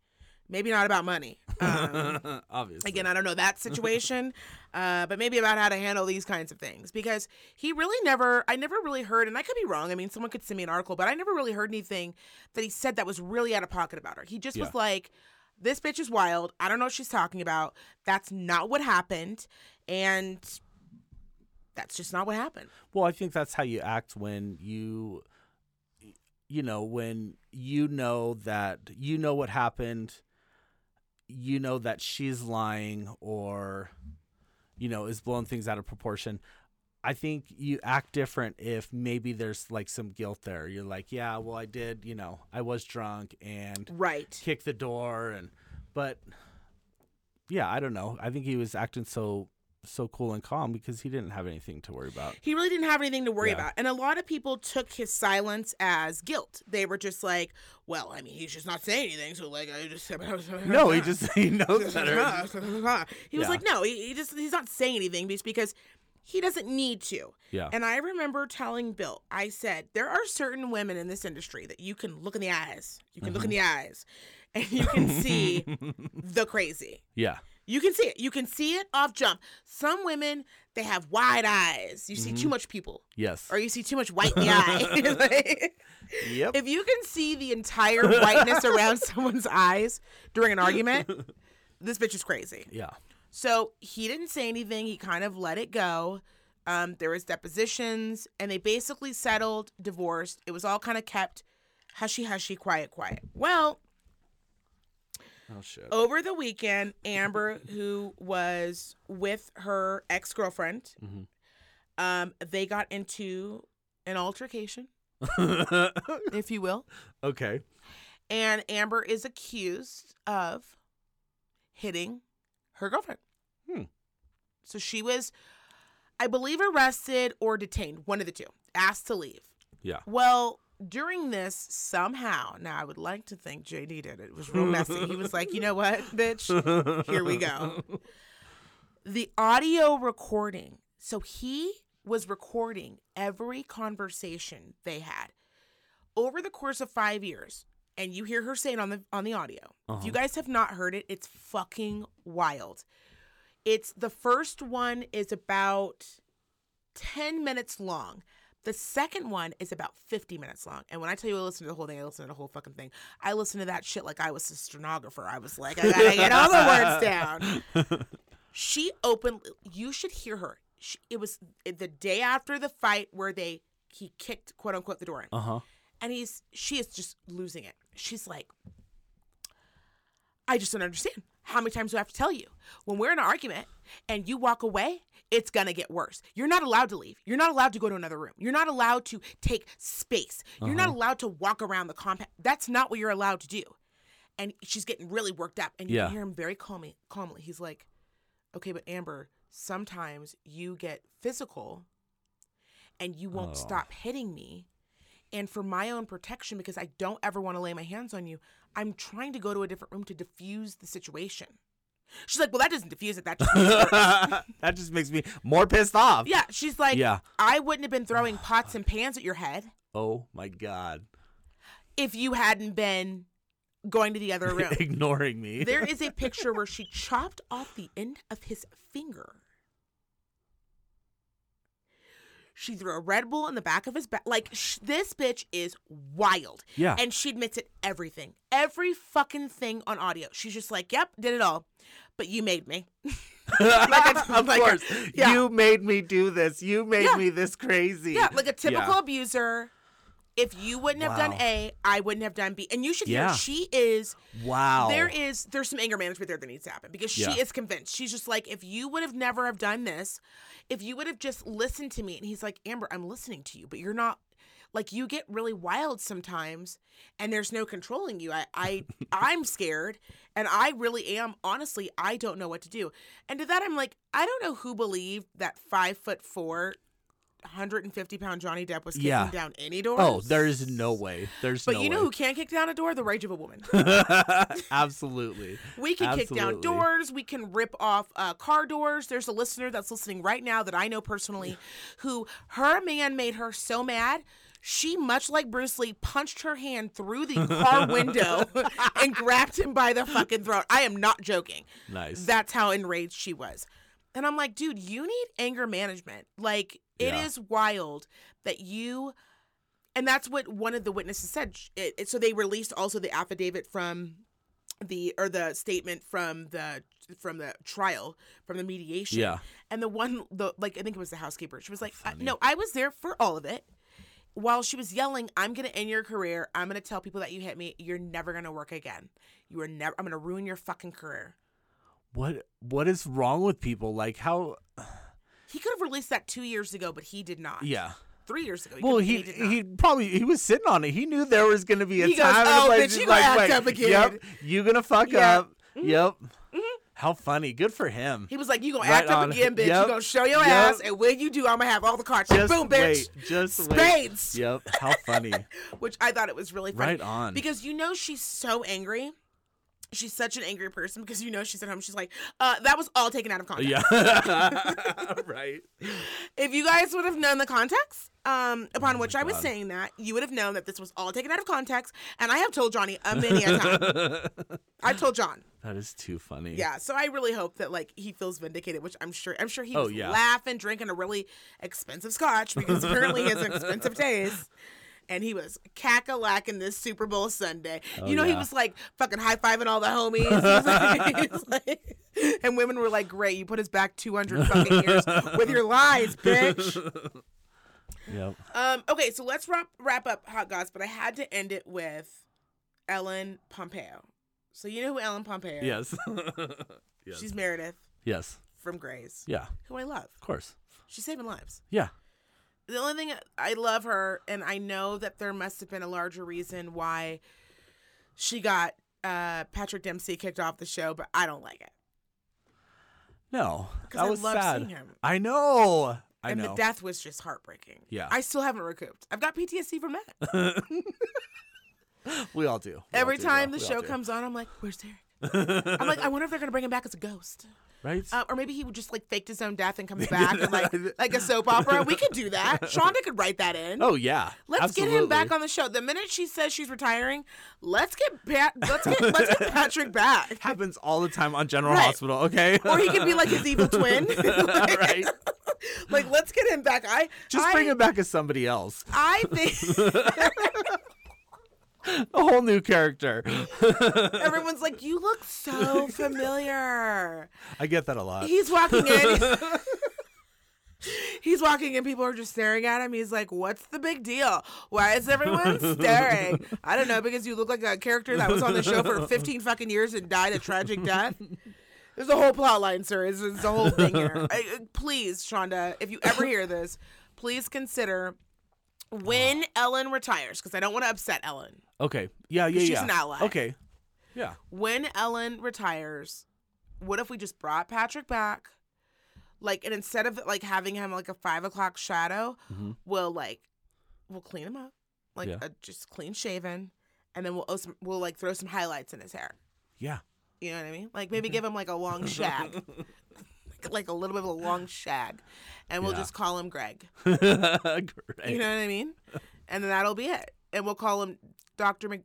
Maybe not about money. Um, Obviously. again, I don't know that situation, uh, but maybe about how to handle these kinds of things because he really never, I never really heard, and I could be wrong. I mean, someone could send me an article, but I never really heard anything that he said that was really out of pocket about her. He just was like, this bitch is wild. I don't know what she's talking about. That's not what happened. And that's just not what happened. Well, I think that's how you act when you, you know, when you know that you know what happened, you know that she's lying or, you know, is blowing things out of proportion. I think you act different if maybe there's like some guilt there. You're like, yeah, well, I did, you know, I was drunk and Right. kicked the door, and but yeah, I don't know. I think he was acting so so cool and calm because he didn't have anything to worry about. He really didn't have anything to worry Yeah. about. And a lot of people took his silence as guilt. They were just like, well, I mean, he's just not saying anything. So, like, I just. No, he just he knows better. he was Yeah. like, no, he, he just, he's not saying anything because he doesn't need to. Yeah. And I remember telling Bill, I said, there are certain women in this industry that you can look in the eyes. You can look in mm-hmm. the eyes and you can see the crazy. yeah. You can see it. You can see it off jump. Some women, they have wide eyes. You see too mm-hmm. much people, Yes. or you see too much white in the eye. Like, Yep. if you can see the entire whiteness around someone's eyes during an argument, this bitch is crazy. yeah. So he didn't say anything. He kind of let it go. Um, there was depositions, and they basically settled, divorced. It was all kind of kept hushy hushy, quiet quiet. Well, Oh shit. over the weekend, Amber, who was with her ex girlfriend, Mhm. um, they got into an altercation, if you will, okay. and Amber is accused of hitting her girlfriend. Hmm. So she was, I believe, arrested or detained, one of the two, asked to leave. Yeah. Well, during this, somehow, now I would like to think JD did it. It was real messy. he was like, you know what, bitch? Here we go. The audio recording. So he was recording every conversation they had over the course of five years. And you hear her saying on the on the audio. If you guys have not heard it, it's fucking wild. It's the first one is about 10 minutes long. The second one is about 50 minutes long. And when I tell you I listen to the whole thing, I listen to the whole fucking thing. I listen to that shit like I was a stenographer. I was like, I gotta get all the words down. She opened, you should hear her. She, it was the day after the fight where they, he kicked quote unquote the door in Uh huh. and he's she is just losing it. She's like, I just don't understand. How many times do I have to tell you? When we're in an argument and you walk away, it's gonna get worse. You're not allowed to leave. You're not allowed to go to another room. You're not allowed to take space. You're not uh-huh. allowed to walk around the compound. That's not what you're allowed to do. And she's getting really worked up, and you Yeah. can hear him very calmly. Calmly, he's like, "Okay, but Amber, sometimes you get physical, and you won't Oh. stop hitting me." And for my own protection, because I don't ever want to lay my hands on you, I'm trying to go to a different room to diffuse the situation. She's like, Well, that doesn't diffuse it. That just makes it worse." that just makes me more pissed off. Yeah. She's like, Yeah. I wouldn't have been throwing pots and pans at your head Oh my god. if you hadn't been going to the other room. Ignoring me. there is a picture where she chopped off the end of his finger. She threw a Red Bull in the back of his back. Like, sh- this bitch is wild. Yeah. And she admits it everything. Every fucking thing on audio. She's just like, yep, did it all. But you made me. Like a- of like a- course. yeah. You made me do this. You made Yeah. me this crazy. Yeah, like a typical Yeah. abuser. If you wouldn't have done A, I wouldn't have done B. And you should Yeah. hear she is Wow. there is there's some anger management there that needs to happen because she Yeah. is convinced. She's just like, if you would have never have done this, if you would have just listened to me, and he's like, Amber, I'm listening to you, but you're not like you get really wild sometimes and there's no controlling you. I, I I'm scared and I really am honestly, I don't know what to do. And to that I'm like, I don't know who believed that five foot four 150 pound Johnny Depp was kicking Yeah. down any door. Oh, there is no way. There's But no you know way. who can't kick down a door? The rage of a woman. Absolutely. We can kick down doors. We can rip off uh, car doors. There's a listener that's listening right now that I know personally who her man made her so mad. She, much like Bruce Lee, punched her hand through the car window and grabbed him by the fucking throat. I am not joking. Nice. That's how enraged she was. And I'm like, dude, you need anger management. Like, it is Yeah. wild that you. And that's what one of the witnesses said. It, it- so they released also the affidavit from the or the statement from the from the trial from the mediation. Yeah. And the one the like I think it was the housekeeper. She was like, uh, "No, I was there for all of it." While she was yelling, "I'm going to end your career. I'm going to tell people that you hit me. You're never going to work again. You are never I'm going to ruin your fucking career." what what is wrong with people? Like how He could have released that two years ago, but he did not. Yeah. Three years ago. Well, could- he he probably he was sitting on it. He knew there was gonna be a He goes, time. and a "Oh, place." bitch, you gonna act up again." Yep, you gonna fuck Yeah. up. Mm-hmm. Yep. Mm-hmm. How funny. Good for him. He was like, "You gonna Right act up again, bitch? Yep. You gonna show your Yep. ass, and when you do, I'm gonna have all the cards. Just Boom, bitch. wait. Just wait. Spades. Yep. How funny. Which I thought it was really funny. right on. Because you know she's so angry. She's such an angry person because you know she's at home. She's like, uh, that was all taken out of context. yeah. right. If you guys would have known the context, um, upon which I was Oh saying that, you would have known that this was all taken out of context. And I have told Johnny a many a time. I told John. That is too funny. Yeah, so I really hope that like he feels vindicated, which I'm sure I'm sure he Oh, was yeah. laughing, drinking a really expensive scotch because apparently he has an expensive taste. And he was cackalack this Super Bowl Sunday. Oh, you know, he was like fucking high fiving all the homies. He was like- like- and women were like, "Great, you put us back 200 fucking years with your lies, bitch." Yep. Um, okay, so let's wrap wrap up Hot Goss, but I had to end it with Ellen Pompeo. So you know who Ellen Pompeo? Yes. yes. She's Meredith yes. from Grey's, Yeah. who I love. Of course. She's saving lives. Yeah. The only thing I love her, and I know that there must have been a larger reason why she got uh, Patrick Dempsey kicked off the show, but I don't like it No. because That I was love sad. seeing him. I know. I and know. the death was just heartbreaking. Yeah. I still haven't recouped. I've got PTSD from that. we all do. We Every all do, time the We all show comes on, I'm like, "Where's Derek?" I'm like, I wonder if they're gonna bring him back as a ghost, right? uh, or maybe he would just like faked his own death and comes back and like like a soap opera. We could do that. Shonda could write that in. oh yeah. Let's get him back on the show. The minute she says she's retiring, let's get Pat. Let's get let's get Patrick back. Happens all the time on General Right. Hospital. Okay. Or he could be like his evil twin. like, right. like, let's get him back. I Just I, bring him back as somebody else. I think A whole new character. everyone's like, you look so familiar. I get that a lot. He's walking in. He's walking and people are just staring at him. He's like, "What's the big deal? Why is everyone staring?" I don't know because you look like a character that was on the show for 15 fucking years and died a tragic death. There's a whole plot line, sir. It's, it's a whole thing here. I, uh, please, Shonda, if you ever hear this, please consider when Ellen retires because I don't want to upset Ellen. Okay. Yeah, yeah, She's yeah. an ally. Okay. Yeah. when Ellen retires, what if we just brought Patrick back? Like, and instead of like having him like a five o'clock shadow, Mhm. we'll like we'll clean him up, like Yeah. uh, just clean shaven, and then we'll we'll like throw some highlights in his hair. Yeah. You know what I mean? Like maybe give him like a long shag, like, a little bit of a long shag, and we'll Yeah. just call him Greg. Great. You know what I mean? And then that'll be it. And we'll call him Doctor Mc.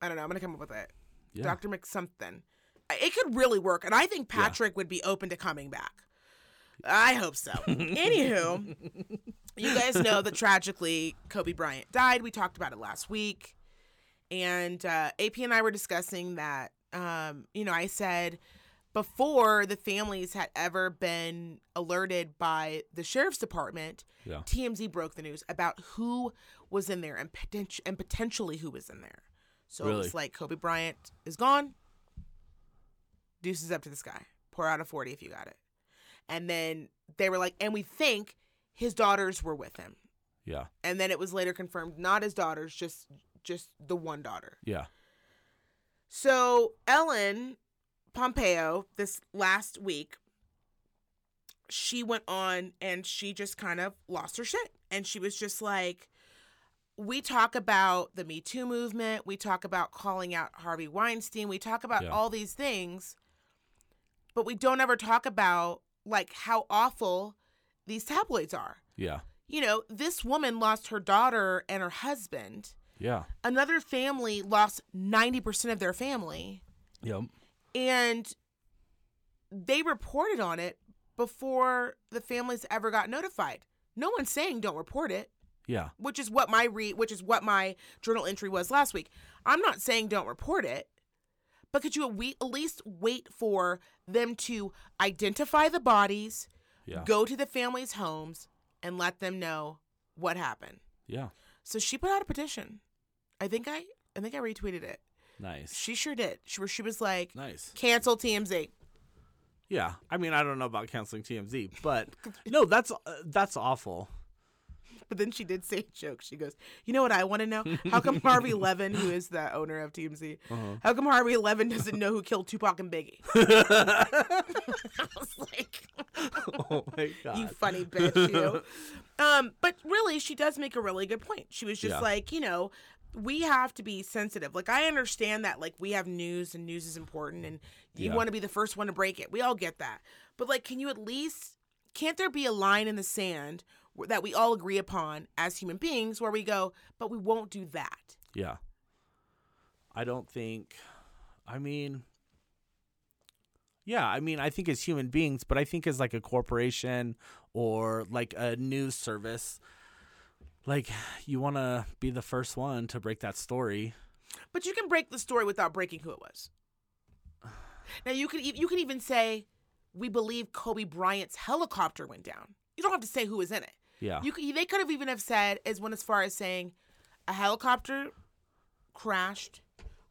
I don't know. I'm gonna come up with it. Yeah. Dr. McSomething. It could really work, and I think Patrick would be open to coming back. I hope so. Anywho, you guys know that tragically Kobe Bryant died. We talked about it last week, and uh, AP and I were discussing that. Um, you know, I said before the families had ever been alerted by the sheriff's department, Yeah. TMZ broke the news about who was in there and, potent- and potentially who was in there. So it Really? was like Kobe Bryant is gone. Deuces up to the sky. Pour out a 40 if you got it. And then they were like, and we think his daughters were with him. Yeah. And then it was later confirmed not his daughters, just just the one daughter. Yeah. So Ellen Pompeo, this last week, she went on and she just kind of lost her shit. And she was just like, we talk about the Me Too movement. We talk about calling out Harvey Weinstein. We talk about Yeah. all these things, but we don't ever talk about like how awful these tabloids are. Yeah. You know, this woman lost her daughter and her husband. Yeah. Another family lost 90% of their family Yep. And they reported on it before the families ever got notified. No one's saying don't report it, Yeah. which is what my re which is what my journal entry was last week. I'm not saying don't report it, but could you at least wait for them to identify the bodies, Yeah. go to the families' homes, and let them know what happened? Yeah. So she put out a petition. I think I I think I retweeted it. Nice. She sure did. She, where she was like, Nice. cancel TMZ. Yeah, I mean, I don't know about canceling TMZ, but no, that's uh, that's awful. But then she did say a joke. She goes, "You know what I want to know? How come Harvey Levin, who is the owner of TMZ, Uh-huh. how come Harvey Levin doesn't know who killed Tupac and Biggie?" I was like, oh my god. "You funny bitch, you." Um, but really, she does make a really good point. She was just Yeah. like, you know, we have to be sensitive. Like I understand that, like we have news and news is important, and you Yeah. want to be the first one to break it. We all get that. But like, can you at least? Can't there be a line in the sand that we all agree upon as human beings, where we go, but we won't do that? Yeah. I don't think I mean Yeah, I mean I think as human beings, but I think as like a corporation or like a news service like you want to be the first one to break that story. But you can break the story without breaking who it was. Now you could e- you can even say we believe Kobe Bryant's helicopter went down. You don't have to say who was in it. Yeah. You could, they could have even have said as one as far as saying a helicopter crashed.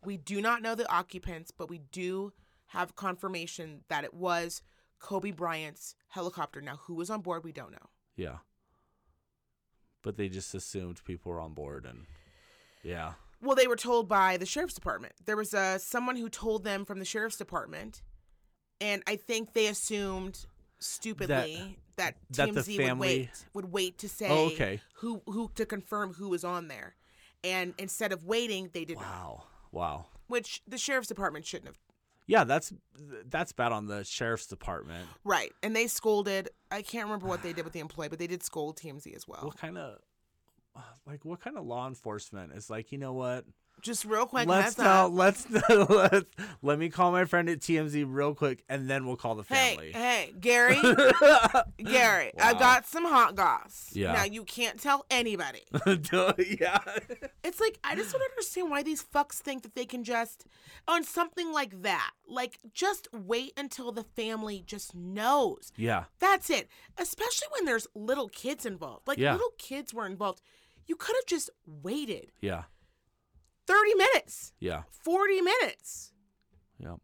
We do not know the occupants, but we do have confirmation that it was Kobe Bryant's helicopter. Now, who was on board, we don't know. yeah. But they just assumed people were on board and yeah. Well, they were told by the sheriff's department. There was uh, someone who told them from the sheriff's department, and I think they assumed stupidly that, that TMZ would family- wait would wait to say Oh, okay. who who to confirm who was on there, and instead of waiting, they did not. Wow. Wow. Which the sheriff's department shouldn't have. Yeah, that's that's bad on the sheriff's department. Right, and they scolded. I can't remember what they did with the employee, but they did scold TMZ as well. What kind of like what kind of law enforcement is like, you know what? Just real quick, let's up. let's let's let me call my friend at TMZ real quick, and then we'll call the family. hey, hey, Gary, Gary, I've got some hot goss. Yeah. Now you can't tell anybody. yeah, It's like I just don't understand why these fucks think that they can just on something like that. Like just wait until the family just knows. yeah, That's it. Especially when there's little kids involved. Like Yeah. little kids were involved. You could have just waited yeah, 30 minutes, yeah, 40 minutes. Yep.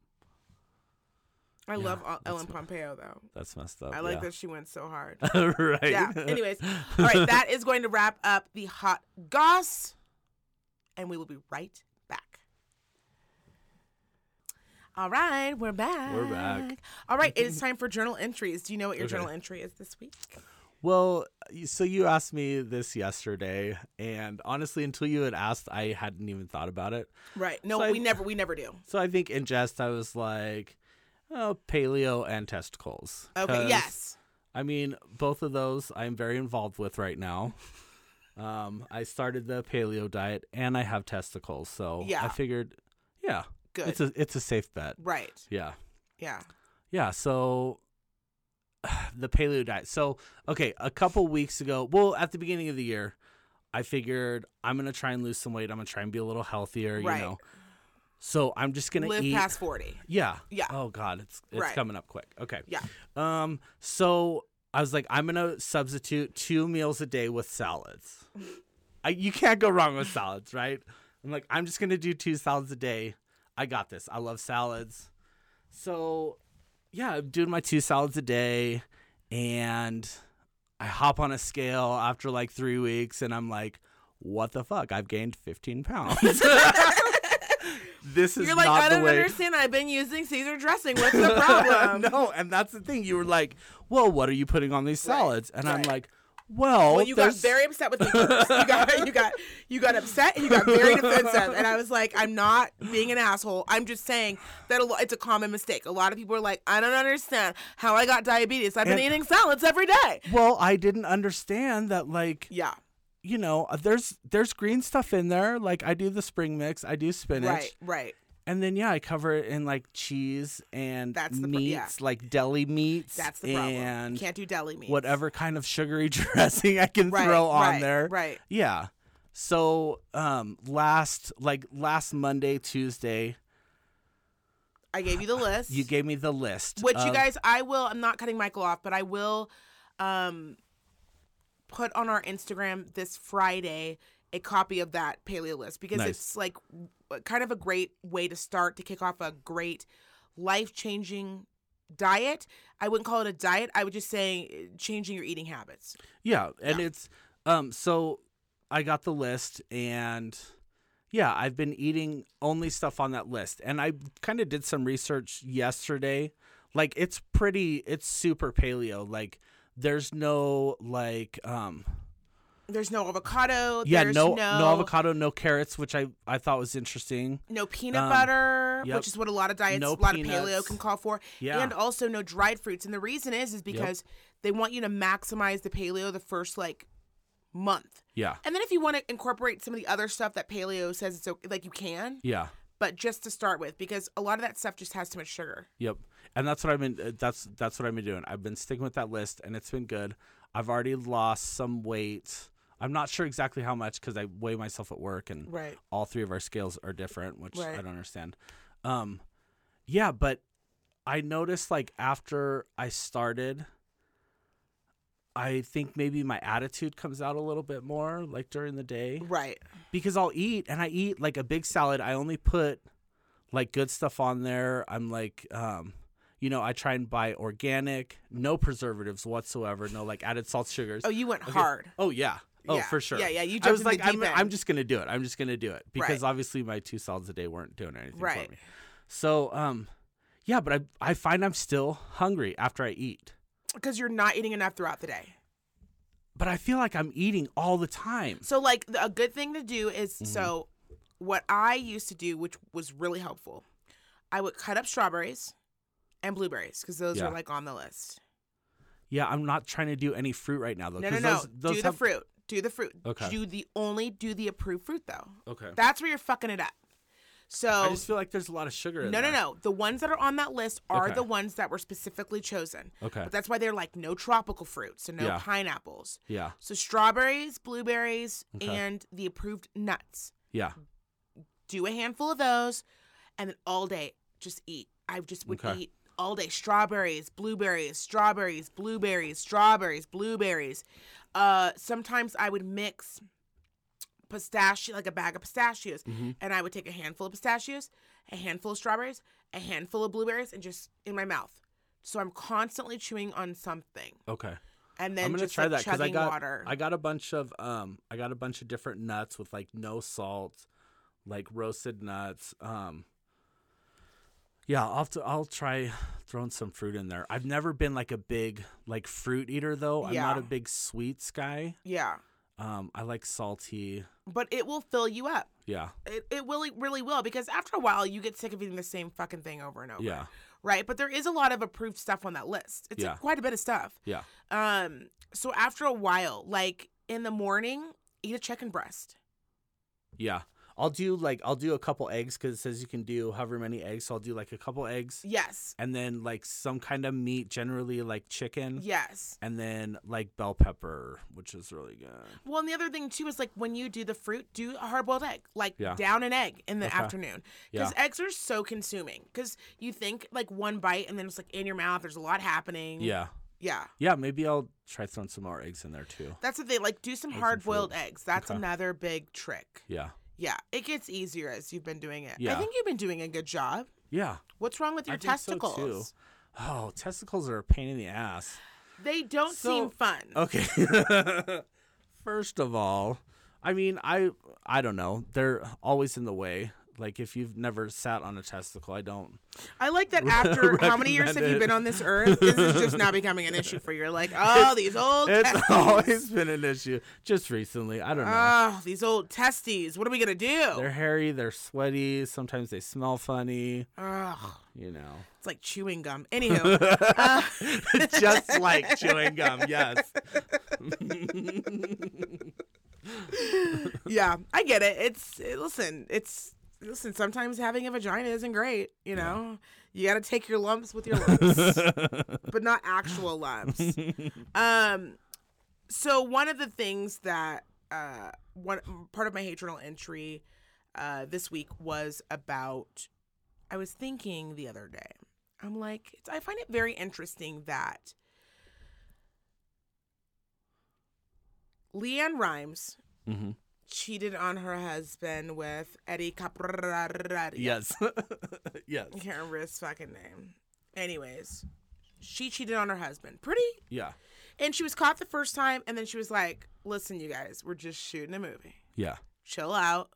I Yeah, love Ellen. Pompeo though. That's messed up. I like yeah. that she went so hard. right. yeah. Anyways, all right, that is going to wrap up the hot goss, and we will be right back. All right, we're back. We're back. All right, it is time for journal entries. Do you know what your Okay. journal entry is this week? Well, so you asked me this yesterday, and honestly, until you had asked, I hadn't even thought about it. Right. No, So I- we never, we never do. So I think in jest, I was like, oh, paleo and testicles. Okay. Yes. I mean, both of those I'm very involved with right now. Um, I started the paleo diet and I have testicles, so Yeah. I figured, yeah, Good. it's a it's a safe bet. right. Yeah, Yeah. yeah. So the paleo diet. So okay, a couple weeks ago, well, at the beginning of the year, I figured I'm gonna try and lose some weight. I'm gonna try and be a little healthier. Right. You know. So I'm just gonna Live eat. past forty. Yeah. Yeah. Oh God, it's it's Right. coming up quick. Okay. Yeah. Um. So I was like, I'm gonna substitute two meals a day with salads. I, you can't go wrong with salads, right? I'm like, I'm just gonna do two salads a day. I got this. I love salads. So, yeah, I'm doing my two salads a day, and I hop on a scale after like three weeks, and I'm like, what the fuck? I've gained 15 pounds. this is You're like, I don't way. understand. I've been using Caesar dressing. What's the problem? no, and that's the thing. You were like, "Well, what are you putting on these Right, salads?" And I'm like, "Well, Well, you got very upset with me. First. You got you got you got upset and you got very defensive. And I was like, I'm not being an asshole. I'm just saying that a lo- it's a common mistake. A lot of people are like, I don't understand how I got diabetes. I've been And- eating salads every day. Well, I didn't understand that. Like, Yeah. you know, there's there's green stuff in there. Like, I do the spring mix. I do spinach. Right. Right. And then yeah, I cover it in like cheese and That's the pro- meats, yeah. like deli meats. That's the problem. And Can't do deli meats. whatever kind of sugary dressing I can Right, throw on right, there. Right. Yeah. So um last like last Monday, Tuesday, I gave you the list. you gave me the list. Which you guys, I will. I'm not cutting Michael off, but I will um, put on our Instagram this Friday a copy of that paleo list because Nice. it's like kind of a great way to start to kick off a great life changing diet. I wouldn't call it a diet. I would just say uh, changing your eating habits. Yeah, and Yeah. it's um so I got the list and yeah, I've been eating only stuff on that list. And I kind of did some research yesterday. Like it's pretty it's super paleo. Like there's no like um There's no avocado. yeah, there's no, no no avocado, no carrots, which I I thought was interesting. no peanut Um, butter, yep. which is what a lot of diets, No a lot of paleo can call for, Yeah. and also no dried fruits. And the reason is, is because they want you to maximize the paleo the first like month, Yeah. and then if you want to incorporate some of the other stuff that paleo says it's okay, like you can, Yeah. but just to start with, because a lot of that stuff just has too much sugar. Yep. And that's what I've been uh, that's that's what I've been doing. I've been sticking with that list and it's been good. I've already lost some weight. I'm not sure exactly how much cuz I weigh myself at work and Right. all three of our scales are different, which I don't understand. Um yeah, but I noticed like after I started I think maybe my attitude comes out a little bit more like during the day Right. because I'll eat and I eat like a big salad. I only put like good stuff on there. I'm like, um, you know, I try and buy organic, no preservatives whatsoever, no like added salt, sugars. Oh, you went Okay. hard. Oh yeah. Oh, Yeah. for sure. Yeah, yeah, you I was like, I'm, I'm just gonna do it. I'm just gonna do it because Right. obviously my two salads a day weren't doing anything Right. for me. So, um, yeah, but I I find I'm still hungry after I eat, Because you're not eating enough throughout the day. but I feel like I'm eating all the time. So, like, a good thing to do is Mm-hmm. so what I used to do, which was really helpful, I would cut up strawberries and blueberries because those Yeah. are like on the list. Yeah, I'm not trying to do any fruit right now though. No, no, no. Those, those do have, the fruit. Do the fruit. Okay. Do the only do the approved fruit though. Okay. That's where you're fucking it up. So I just feel like there's a lot of sugar in no, no, no. The ones that are on that list are Okay. the ones that were specifically chosen. Okay. But that's why they're like no tropical fruits, so no Yeah. pineapples. Yeah. So strawberries, blueberries, Okay. and the approved nuts. Yeah. do a handful of those, and then all day just eat. I just would Okay. eat all day strawberries, blueberries, strawberries, blueberries, strawberries, blueberries. Uh, sometimes I would mix pistachio, like a bag of pistachios, Mhm. and I would take a handful of pistachios, a handful of strawberries, a handful of blueberries, and just in my mouth. So I'm constantly chewing on something, Okay. and then I'm gonna just try like that because I got water. I got a bunch of um I got a bunch of different nuts with like no salt, like roasted nuts. Um. Yeah, I'll to, I'll try throwing some fruit in there. I've never been like a big like fruit eater though. I'm not a big sweets guy. yeah, Um, I like salty. but it will fill you up. Yeah. It, it really really will because after a while you get sick of eating the same fucking thing over and over. Yeah. Right, but there is a lot of approved stuff on that list. It's Yeah. quite a bit of stuff. Yeah. Um, so after a while, like in the morning, eat a chicken breast. Yeah. I'll do like I'll do a couple eggs because it says you can do however many eggs. So I'll do like a couple eggs Yes, and then like some kind of meat, generally like chicken. yes. and then like bell pepper, which is really good. Well, and the other thing too is like when you do the fruit, do a hard boiled egg. Like Yeah. down an egg in the Okay. afternoon. Because eggs are so consuming. Because you think like one bite and then it's like in your mouth, there's a lot happening. Yeah, Yeah. yeah. Maybe I'll try throwing some more eggs in there too. That's the thing. Like do some hard boiled eggs. That's Okay. another big trick. Yeah, Yeah. It gets easier as you've been doing it. I think you've been doing a good job. yeah. What's wrong with I your so, too. testicles? Oh, testicles are a pain in the ass. They don't So- seem fun. Okay. First of all, I mean, I I don't know. They're always in the way. Like if you've never sat on a testicle, I don't. I like that after how many years have you been on this earth? This is just now becoming an issue for you. You're like, oh, these old It's testes. always been an issue. Just recently, I don't know. Oh, these old testes. What are we gonna do? They're hairy. They're sweaty. Sometimes they smell funny. Ugh, You know. it's like chewing gum. Anywho, uh, just like chewing gum. Yes. yeah, I get it. It's it- listen, it's listen. Sometimes having a vagina isn't great. You know, you got to take your lumps with your lumps, but not actual lumps. Um, so one of the things that uh one part of my hate journal entry uh this week was about I was thinking the other day. I'm like, it's, I find it very interesting that LeAnn Rimes hmm cheated on her husband with Eddie Caprara. Yes. yes. I can't remember his fucking name. Anyways, she cheated on her husband. Pretty. Yeah. And she was caught the first time, and then she was like, "Listen, you guys, we're just shooting a movie. Yeah. Chill out.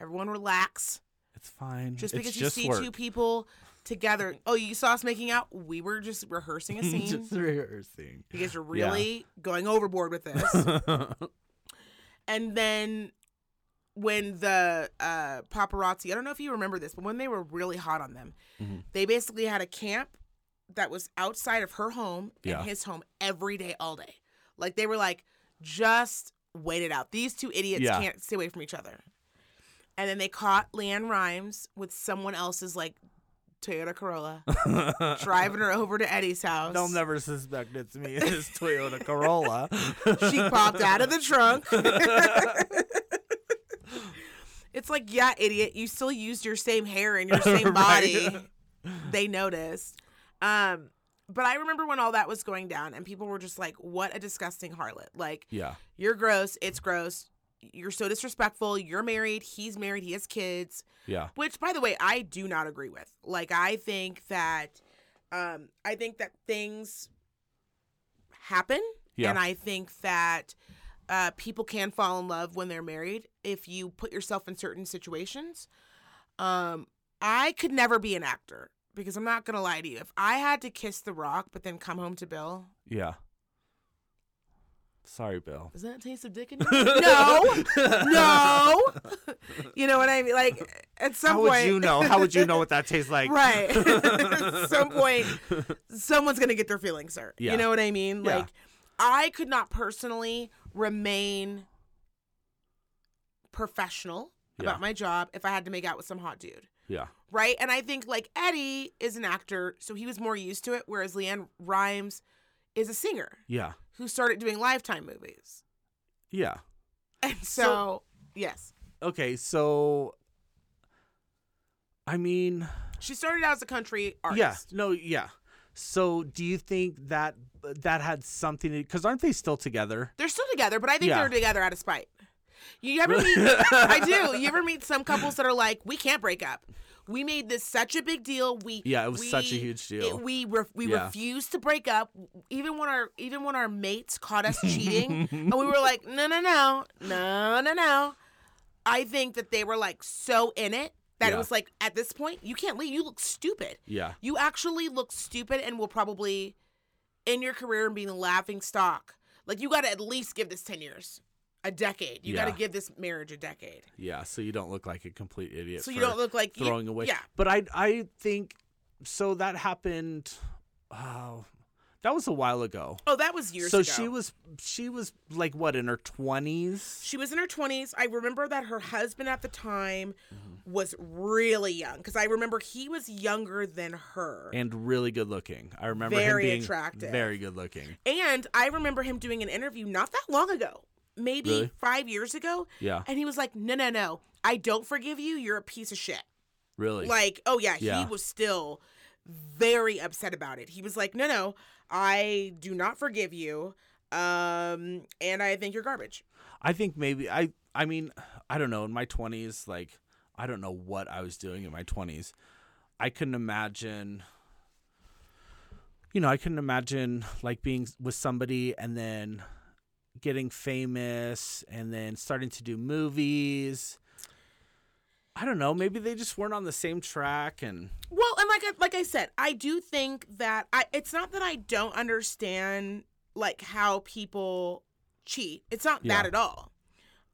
Everyone relax. It's fine. Just It's because you just see work. two people together. Oh, you saw us making out. We were just rehearsing a scene. just rehearsing. Because you guys are Yeah. really going overboard with this. and then when the uh, paparazzi, I don't know if you remember this, but when they were really hot on them, Mhm. they basically had a camp that was outside of her home Yeah. and his home every day, all day. Like they were like, just wait it out. These two idiots Yeah. can't stay away from each other. And then they caught LeAnn Rimes with someone else's like Toyota Corolla, driving her over to Eddie's house. They'll never suspect it's me. It's Toyota Corolla. she popped out of the trunk. it's like, yeah, idiot, you still used your same hair and your same body. Right. They noticed. Um, but I remember when all that was going down and people were just like, what a disgusting harlot. Like, Yeah. you're gross. It's gross. You're so disrespectful. You're married. He's married. He has kids. Yeah. Which, by the way, I do not agree with. Like, I think that, um, I think that things happen, Yeah. and I think that uh, people can fall in love when they're married if you put yourself in certain situations. Um, I could never be an actor because I'm not gonna lie to you. If I had to kiss The Rock but then come home to Bill, Yeah. Sorry, Bill. does that taste of dick in you? no, no. you know what I mean? Like at some point. How point, would you know? How would you know what that tastes like? right at some point someone's gonna get their feelings hurt Yeah. you know what i mean Yeah. like i could not personally remain professional Yeah. about my job if i had to make out with some hot dude Yeah. right and i think like eddie is an actor so he was more used to it whereas leann rimes is a singer Yeah. Who started doing lifetime movies Yeah. and so, So- yes Okay, so I mean, she started out as a country artist yeah. No, yeah. So, do you think that that had something to cuz aren't they still together? They're still together, but I think Yeah. they're together out of spite. You ever meet? I do. You ever meet some couples that are like, we can't break up. We made this such a big deal. We Yeah, it was such a huge deal. it- we ref, we Yeah. refused to break up, even when our even when our mates caught us cheating, and we were like, no, no, no, no, no, no. I think that they were like so in it that Yeah. it was like at this point you can't leave. You look stupid. Yeah. You actually look stupid and will probably in your career and be the laughing stock. Like you got to at least give this 10 years, a decade. You got to give this marriage a decade. Yeah, so you don't look like a complete idiot. So you don't look like you- throwing away. Yeah. But I I think so that happened oh, that was a while ago. Oh, that was years so ago. she was she was like what in her 20s? She was in her 20s. I remember that her husband at the time Mm-hmm. was really young because I remember he was younger than her. and really good looking. I remember Very him being attractive. very good looking. And I remember him doing an interview not that long ago, maybe Really? five years ago. Yeah. And he was like, no, no, no. I don't forgive you. You're a piece of shit. Really. Like, oh yeah, Yeah. he was still very upset about it. He was like, "No, no, I do not forgive you, um, and I think you're garbage." I think maybe I I mean, I don't know, in my 20s like I don't know what I was doing in my 20s. I couldn't imagine you know, I couldn't imagine like being with somebody and then getting famous and then starting to do movies. I don't know, maybe they just weren't on the same track and Well, and like I, like I said, I do think that I. It's not that I don't understand like how people cheat. It's not Yeah. that at all.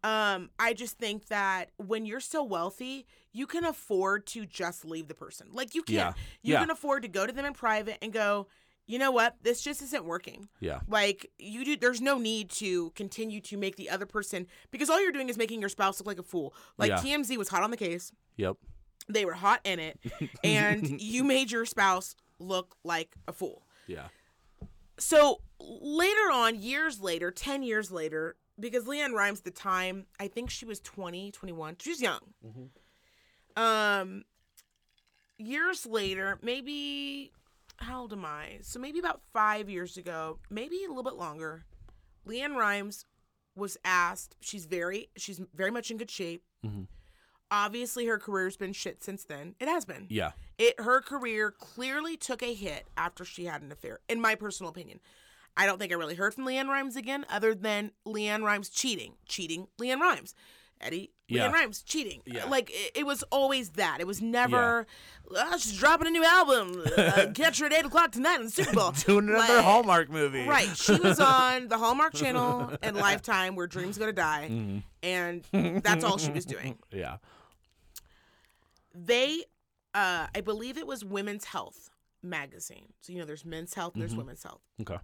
Um, I just think that when you're so wealthy, you can afford to just leave the person. Like you can, Yeah. you Yeah. can afford to go to them in private and go, you know what, this just isn't working. yeah. Like you do there's no need to continue to make the other person because all you're doing is making your spouse look like a fool. Like Yeah. TMZ was hot on the case. Yep. They were hot in it and you made your spouse look like a fool. Yeah. So later on, years later, 10 years later, because LeAnn Rimes the time, I think she was 20, 21. She was young. Um years later, maybe how old am I? So maybe about 5 years ago, maybe a little bit longer. LeAnn Rimes was asked, she's very she's very much in good shape. Mhm. Obviously, her career's been shit since then. It has been. Yeah. It her career clearly took a hit after she had an affair, in my personal opinion. I don't think I really heard from LeAnn Rimes again, other than LeAnn Rimes cheating, cheating, LeAnn Rimes, Eddie, Yeah. LeAnn Rimes cheating. Yeah. Like it, it was always that. It was never. "Oh, she's dropping a new album. Uh, catch her at eight o'clock tonight in the Super Bowl. Doing another Like- Hallmark movie. Right. She was on the Hallmark Channel and Lifetime, where dreams go to die, Mm-hmm. and that's all she was doing Yeah. they uh i believe it was women's health magazine so you know there's men's health and there's Mm-hmm. women's health Okay.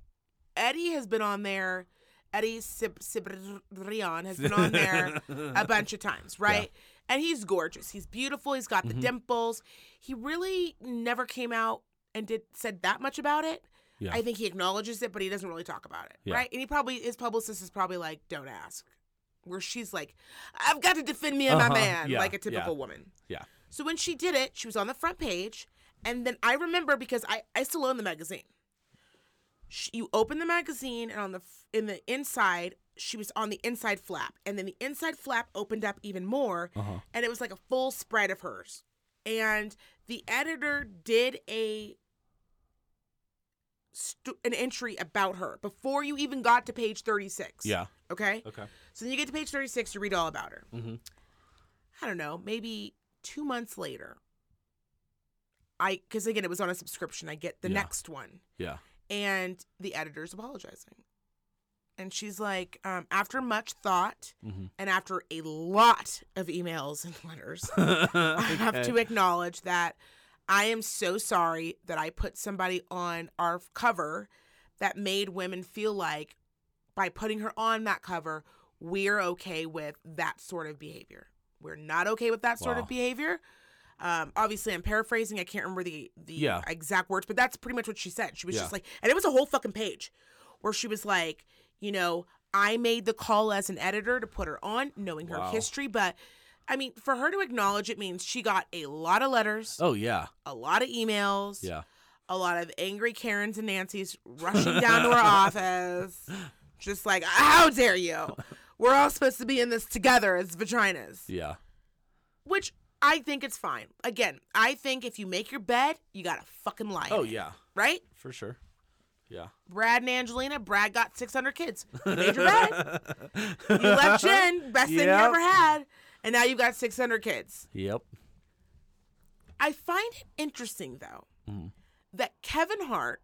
eddie has been on there eddie Sib- Cibrian has been on there a bunch of times right and he's gorgeous he's beautiful he's got the Mhm. dimples he really never came out and did said that much about it Yeah. i think he acknowledges it but he doesn't really talk about it Yeah. right and he probably his publicist is probably like don't ask where she's like i've got to defend me and my Uh-huh. man Yeah, like a typical yeah. woman Yeah. so when she did it, she was on the front page, and then I remember because I I still own the magazine. Sh you open the magazine, and on the in the inside, she was on the inside flap, and then the inside flap opened up even more, Uh-huh. and it was like a full spread of hers. And the editor did a st- an entry about her before you even got to page 36. Yeah. Okay? Okay. So then you get to page 36 to read all about her. Mm-hmm. I don't know, maybe two months later, I, because again, it was on a subscription, I get the Yeah. next one, Yeah. And the editor's apologizing. And she's like, um, after much thought Mm-hmm. and after a lot of emails and letters, I have to acknowledge that I am so sorry that I put somebody on our cover that made women feel like by putting her on that cover, we're okay with that sort of behavior. We're not okay with that sort Wow. of behavior. Um, obviously, I'm paraphrasing. I can't remember the the Yeah. exact words, but that's pretty much what she said. She was Yeah. just like, and it was a whole fucking page where she was like, you know, I made the call as an editor to put her on, knowing her history, but I mean, for her to acknowledge it means she got a lot of letters, Oh yeah. a lot of emails, Yeah. a lot of angry Karens and Nancy's rushing down to her office, just like, how dare you? We're all supposed to be in this together as vaginas, Yeah. which I think it's fine. Again, I think if you make your bed, you gotta fucking lie. Oh it, yeah. right? For sure. Yeah. Brad and Angelina, Brad got 600 kids. You made your bed. You left Jen, best thing you ever had, and now you've got 600 kids. Yep. I find it interesting though Mhm. that Kevin Hart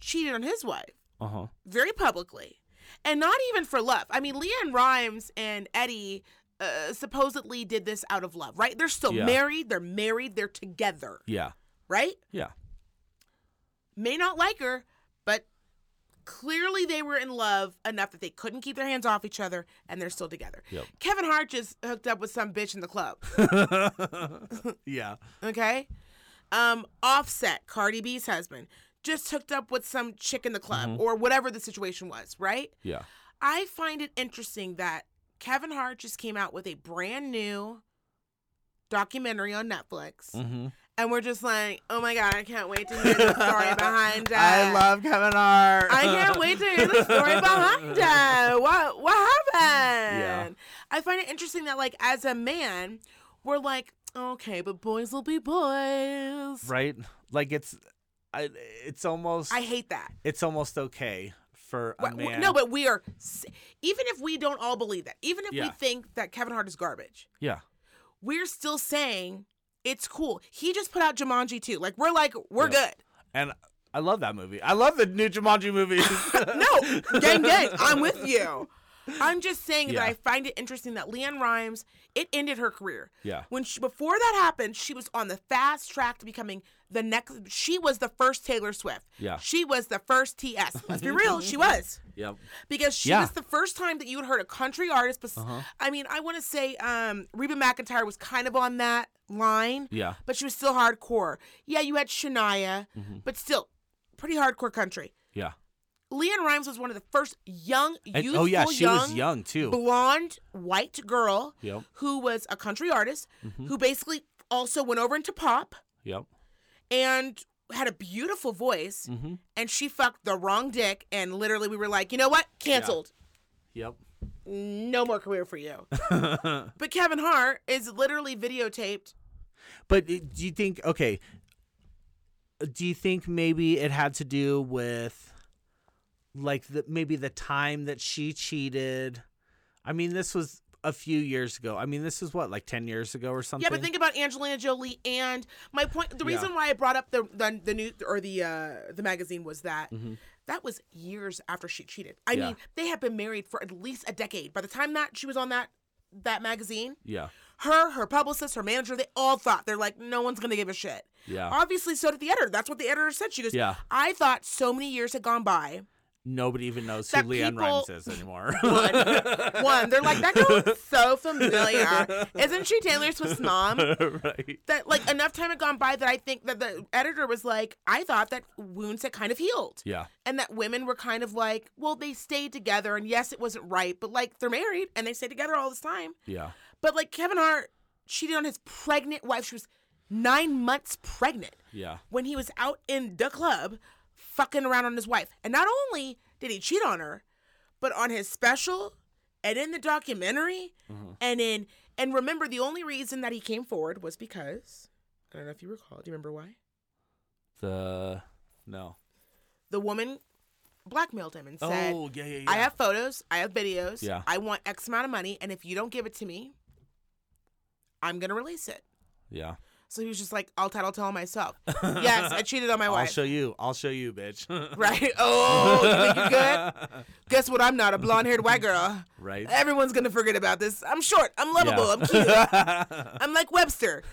cheated on his wife Uh huh. very publicly, and not even for love. I mean, LeAnn Rimes and Eddie uh, supposedly did this out of love, right? They're still Yeah. married. They're married. They're together, Yeah. right? Yeah. May not like her, but clearly they were in love enough that they couldn't keep their hands off each other, and they're still together. Yep. Kevin Hart just hooked up with some bitch in the club. yeah. Okay. Um, Offset, Cardi B's husband, just hooked up with some chick in the club Mm-hmm. or whatever the situation was, right? Yeah. I find it interesting that Kevin Hart just came out with a brand new documentary on Netflix. Mm-hmm. And we're just like, oh my God, I can't wait to hear the story behind it. I love Kevin Hart. I can't wait to hear the story behind it. What what happened? Yeah. I find it interesting that like as a man, we're like, okay, but boys will be boys. Right. Like it's, I. It's almost. I hate that. it's almost okay for a wha- man. No, but we are even if we don't all believe that, even if we think that Kevin Hart is garbage, yeah. we're still saying it's cool. He just put out Jumanji too. Like we're like we're Yeah. And I love that movie. I love the new Jumanji movie. no, gang gang, I'm with you. I'm just saying that I find it interesting that LeAnn Rimes it ended her career. Yeah. When she, before that happened, she was on the fast track to becoming the next. She was the first Taylor Swift. Yeah. She was the first TS. Let's be real, she was. Yep. because she Yeah. was the first time that you had heard a country artist. Bes- Uh-huh. I mean, I want to say um, Reba McEntire was kind of on that line, Yeah. but she was still hardcore. Yeah, you had Shania, Mm-hmm. but still pretty hardcore country. Yeah. LeAnn Rimes was one of the first young, And- youthful, oh yeah, she young, was young too. blonde, white girl Yep. who was a country artist Mm-hmm. who basically also went over into pop Yep. and had a beautiful voice. Mm-hmm. And she fucked the wrong dick, and literally we were like, you know what, canceled. Yep. no more career for you. but Kevin Hart is literally videotaped. But do you think okay? Do you think maybe it had to do with like the maybe the time that she cheated? I mean, this was a few years ago. I mean, this is what like 10 years ago or something. Yeah, but think about Angelina Jolie and my point. The Yeah. reason why I brought up the the, the new or the uh, the magazine was that Mhm. that was years after she cheated. I Yeah. mean, they had been married for at least a decade. By the time that she was on that that magazine, Yeah. her, her publicist, her manager, they all thought they're like, no one's gonna give a shit. Yeah. Obviously, so did the editor. That's what the editor said. She goes, Yeah. I thought so many years had gone by. Nobody even knows who LeAnn Rimes is anymore. One, one, they're like, that girl looks so familiar. Isn't she Taylor Swift's mom? right. that like enough time had gone by that I think that the editor was like, I thought that wounds had kind of healed. Yeah. And that women were kind of like, well, they stayed together and yes, it wasn't right, but like they're married and they stay together all this time. Yeah. But like Kevin Hart cheated on his pregnant wife. She was nine months pregnant Yeah. when he was out in the club fucking around on his wife. And not only did he cheat on her, but on his special and in the documentary Mhm. and in and remember the only reason that he came forward was because I don't know if you recall. Do you remember why? The no. The woman blackmailed him and said, oh yeah yeah yeah. I have photos, I have videos, Yeah. I want X amount of money, and if you don't give it to me, I'm gonna release it. yeah. So he was just like, I'll title tell myself. yes, I cheated on my wife. I'll show you. I'll show you, bitch. Right? Oh, you think you're good? Guess what? I'm not a blonde haired white girl. right. Everyone's gonna forget about this. I'm short. I'm lovable. Yeah. I'm cute. I'm like Webster.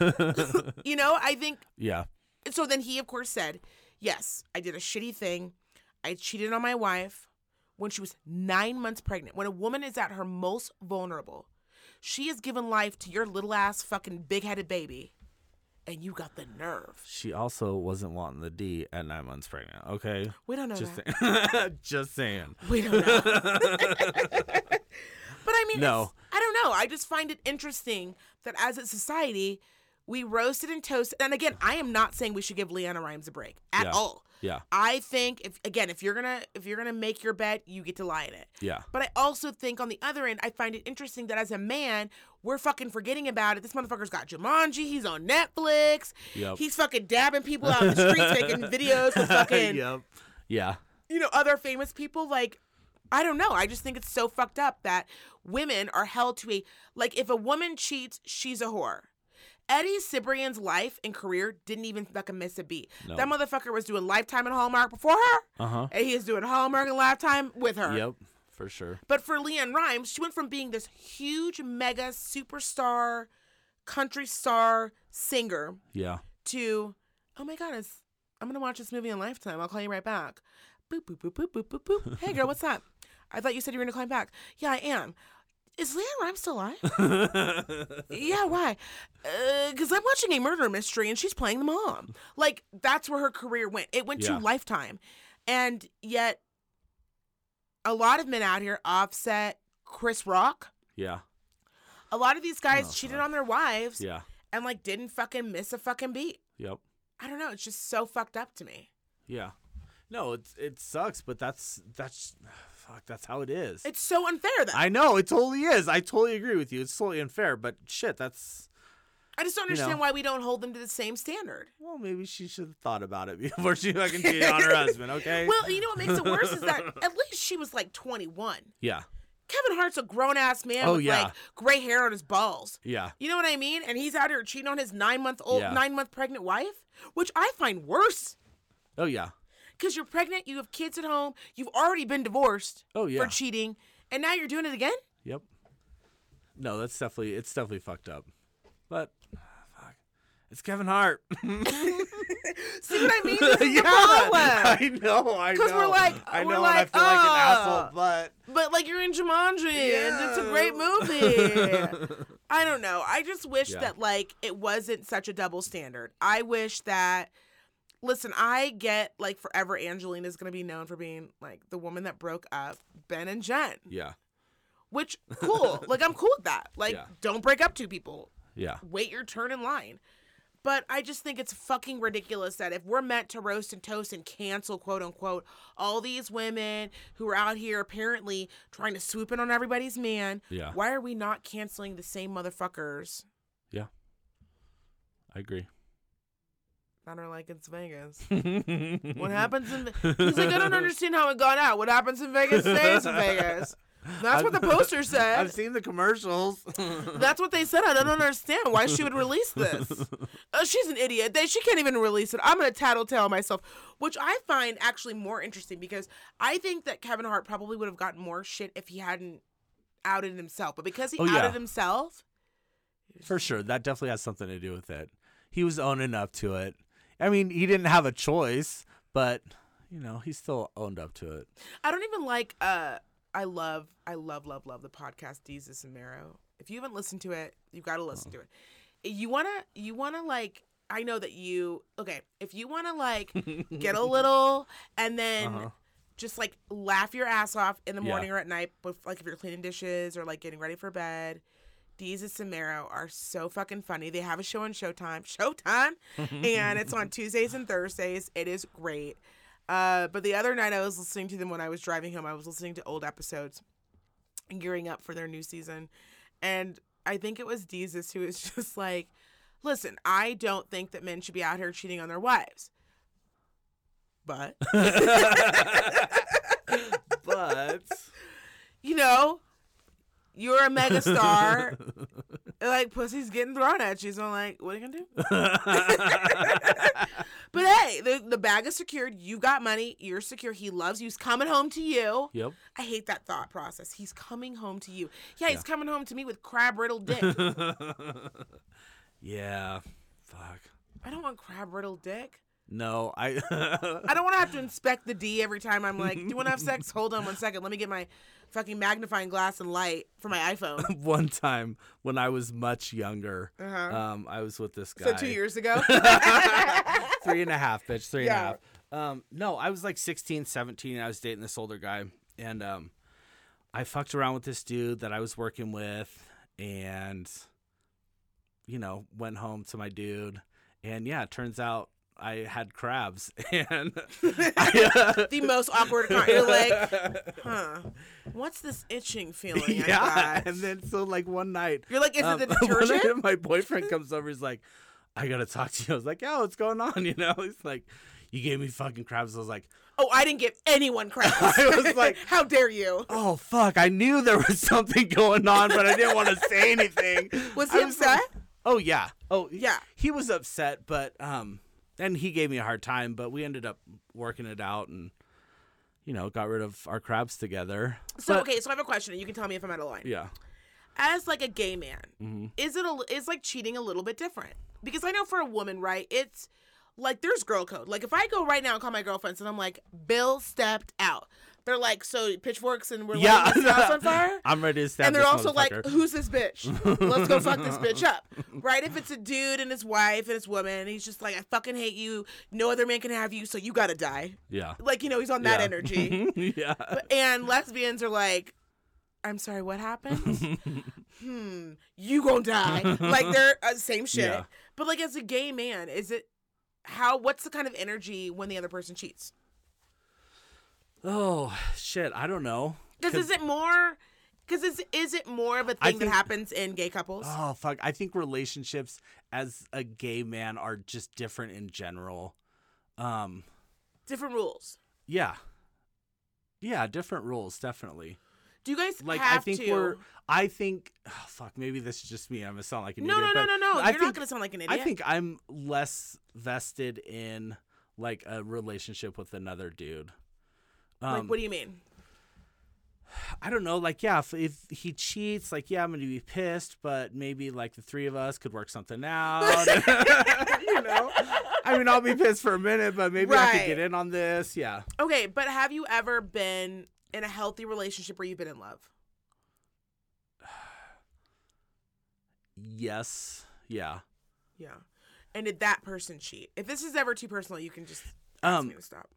you know, I think yeah. And so. Then he, of course, said, Yes, I did a shitty thing. I cheated on my wife when she was nine months pregnant. When a woman is at her most vulnerable, she has given life to your little ass fucking big headed baby, and you got the nerve. She also wasn't wanting the D at nine months pregnant. Okay. We don't know Just saying. Just saying. We don't know. but I mean, No. I don't know. I just find it interesting that as a society, we roasted and toasted. And again, I am not saying we should give LeAnn Rimes a break at Yeah. all. Yeah. I think if again, if you're gonna if you're gonna make your bet, you get to lie in it. Yeah. But I also think on the other end, I find it interesting that as a man, we're fucking forgetting about it. This motherfucker's got Jumanji. He's on Netflix. Yep. He's fucking dabbing people out in the streets, making videos with fucking yep. Yeah. you know, other famous people, like, I don't know. I just think it's so fucked up that women are held to a, like, if a woman cheats, she's a whore. Eddie Cibrian's life and career didn't even fucking miss a beat. No. That motherfucker was doing Lifetime and Hallmark before her, Uh huh. and he is doing Hallmark and Lifetime with her. Yep. For sure. But for LeAnn Rimes, she went from being this huge, mega superstar, country star singer Yeah. to, oh my god, it's, I'm gonna watch this movie in Lifetime. I'll call you right back. Boop boop boop boop boop boop boop. Hey girl, what's up? I thought you said you were gonna call me back. Yeah, I am. Is LeAnn Rimes still alive? yeah, why? Uh, because I'm watching a murder mystery and she's playing the mom. Like that's where her career went. It went Yeah. to Lifetime, and yet a lot of men out here, Offset, Chris Rock, yeah. a lot of these guys Oh, cheated on their wives Yeah. and like didn't fucking miss a fucking beat. Yep. I don't know. It's just so fucked up to me. Yeah. No, it it sucks, but that's that's fuck. That's how it is. It's so unfair that I, I know it totally is. I totally agree with you. It's totally unfair, but shit, that's just don't you know. understand why we don't hold them to the same standard. well, maybe she should have thought about it before she fucking cheated on her husband. Okay. Well, you know what makes it worse is that at least she was like 21. yeah. Kevin Hart's a grown ass man Oh, with yeah. like gray hair on his balls. Yeah. You know what I mean? And he's out here cheating on his nine month old, Yeah. nine month pregnant wife, which I find worse. Oh yeah. Because you're pregnant, you have kids at home, you've already been divorced Oh yeah. for cheating, and now you're doing it again? Yep. No, that's definitely it's definitely fucked up. But. It's Kevin Hart. See what I mean? This is problem. I know, I know. 'Cause we're like- I we're know I like, feel like an "Ah." asshole, but But like you're in Jumanji, and it's a great movie. I don't know. I just wish Yeah. that like it wasn't such a double standard. I wish that. Listen, I get like forever. Angelina's gonna be known for being like the woman that broke up Ben and Jen, yeah. which cool. like I'm cool with that. Like Yeah. don't break up two people. Yeah. Wait your turn in line. But I just think it's fucking ridiculous that if we're meant to roast and toast and cancel, quote unquote, all these women who are out here apparently trying to swoop in on everybody's man, Yeah. why are we not canceling the same motherfuckers Yeah. I agree. are like it's Vegas? What happens in He's like, I don't understand how it got out. What happens in Vegas stays in Vegas. That's what the poster said. I've seen the commercials. That's what they said. I don't understand why she would release this. Uh, she's an idiot. They, she can't even release it. I'm gonna tattletale myself, which I find actually more interesting because I think that Kevin Hart probably would have gotten more shit if he hadn't outed himself. But because he Oh, yeah. outed himself, For sure, that definitely has something to do with it. He was owning up to it. I mean, he didn't have a choice, but you know, he still owned up to it. I don't even like. Uh, I love, I love, love, love the podcast Desus and Mero. If you haven't listened to it, you've got to listen to it. You wanna, you wanna like. I know that you. Okay, if you wanna like get a little, and then Uh-huh. just like laugh your ass off in the Yeah. morning or at night, but like if you're cleaning dishes or like getting ready for bed. Desus and Mero are so fucking funny. They have a show on Showtime. Showtime! and it's on Tuesdays and Thursdays. It is great. Uh, but the other night I was listening to them when I was driving home. I was listening to old episodes gearing up for their new season. And I think it was Desus who was just like, listen, I don't think that men should be out here cheating on their wives. But, But you know, you're a megastar. like, pussy's getting thrown at you. So I'm like, what are you going to do? But hey, the, the bag is secured. You got money. You're secure. He loves you. He's coming home to you. yep. I hate that thought process. He's coming home to you. Yeah, he's coming home to me with crab riddled dick. yeah. Fuck. I don't want crab riddled dick. No, I. I don't want to have to inspect the D every time I'm like, do you want to have sex? Hold on one second. Let me get my fucking magnifying glass and light for my iPhone. One time when I was much younger, Uh-huh. um, I was with this guy. So two years ago. three and a half, bitch. Three and a half. Um, no, I was like 16, 17, and I was dating this older guy. And um, I fucked around with this dude that I was working with and, you know, went home to my dude. And yeah, it turns out I had crabs. And I, uh, the most awkward. Con- you're like, huh? What's this itching feeling? I yeah. got? And then so like one night, You're like, is um, it the detergent? my boyfriend comes over. He's like, I gotta talk to you. I was like, yeah, what's going on? You know, he's like, you gave me fucking crabs. I was like, Oh, I didn't give anyone crabs. I was like- how dare you? oh fuck, I knew there was something going on, but I didn't want to say anything. Was I he upset? like- oh yeah. Oh Yeah. He was upset, but um, and he gave me a hard time, but we ended up working it out and. You know, got rid of our crabs together. So But- okay, so I have a question, and you can tell me if I'm out of line. Yeah. As like a gay man, hmm is it a, is like cheating a little bit different? Because I know for a woman, right? It's like there's girl code. Like if I go right now and call my girlfriends and I'm like, Bill stepped out. They're like, so pitchforks and we're Yeah. lighting this house on fire. I'm ready to stab and they're also like, who's this bitch? Let's go fuck this bitch up. Right? If it's a dude and his wife and his woman, and he's just like, I fucking hate you. No other man can have you, so you gotta die. yeah. Like, you know, he's on that Yeah. energy. yeah. But- and lesbians are like, I'm sorry, what happened? hmm, you gonna die. like they're uh, same shit. Yeah. But like as a gay man, is it how? What's the kind of energy when the other person cheats? Oh shit! I don't know. Because is it more? Because is is it more of a thing that happens in gay couples? Oh fuck! I think relationships as a gay man are just different in general. Um, Different rules. yeah, yeah, different rules definitely. Do you guys Like I think to? we're. I think. Oh, fuck. Maybe this is just me. I'm gonna sound like an no, idiot. no, no, no, no. I You're think, not gonna sound like an idiot. I think I'm less vested in like a relationship with another dude. Um, like, what do you mean? I don't know. Like, yeah, if, if he cheats, like, yeah, I'm gonna be pissed, but maybe like the three of us could work something out. you know, I mean, I'll be pissed for a minute, but maybe I Right. could get in on this. Yeah. Okay, but have you ever been in a healthy relationship where you've been in love? Yes. Yeah. Yeah. And did that person cheat? If this is ever too personal, you can just Um. stop.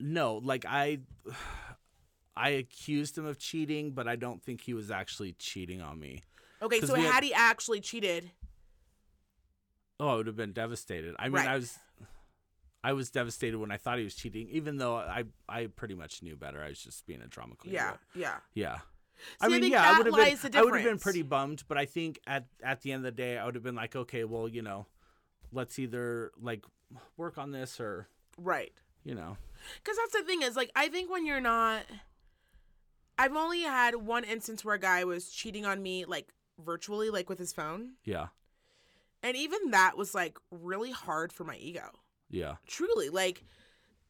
No. Like I, I accused him of cheating, but I don't think he was actually cheating on me. Okay, 'cause so we had had- he actually cheated, Oh, I would have been devastated. I mean, Right. I was, I was devastated when I thought he was cheating, even though I, I pretty much knew better. I was just being a drama queen. Yeah, but- yeah. yeah. See, I I mean, think yeah, I would have lies been, the I would have been difference. pretty bummed, but I think at at the end of the day, I would have been like, okay, well, you know, let's either like work on this or Right. You know, Because that's the thing is, like, I think when you're not. I've only had one instance where a guy was cheating on me, like, virtually, like with his phone. yeah, And even that was, like, really hard for my ego. yeah, Truly. Like,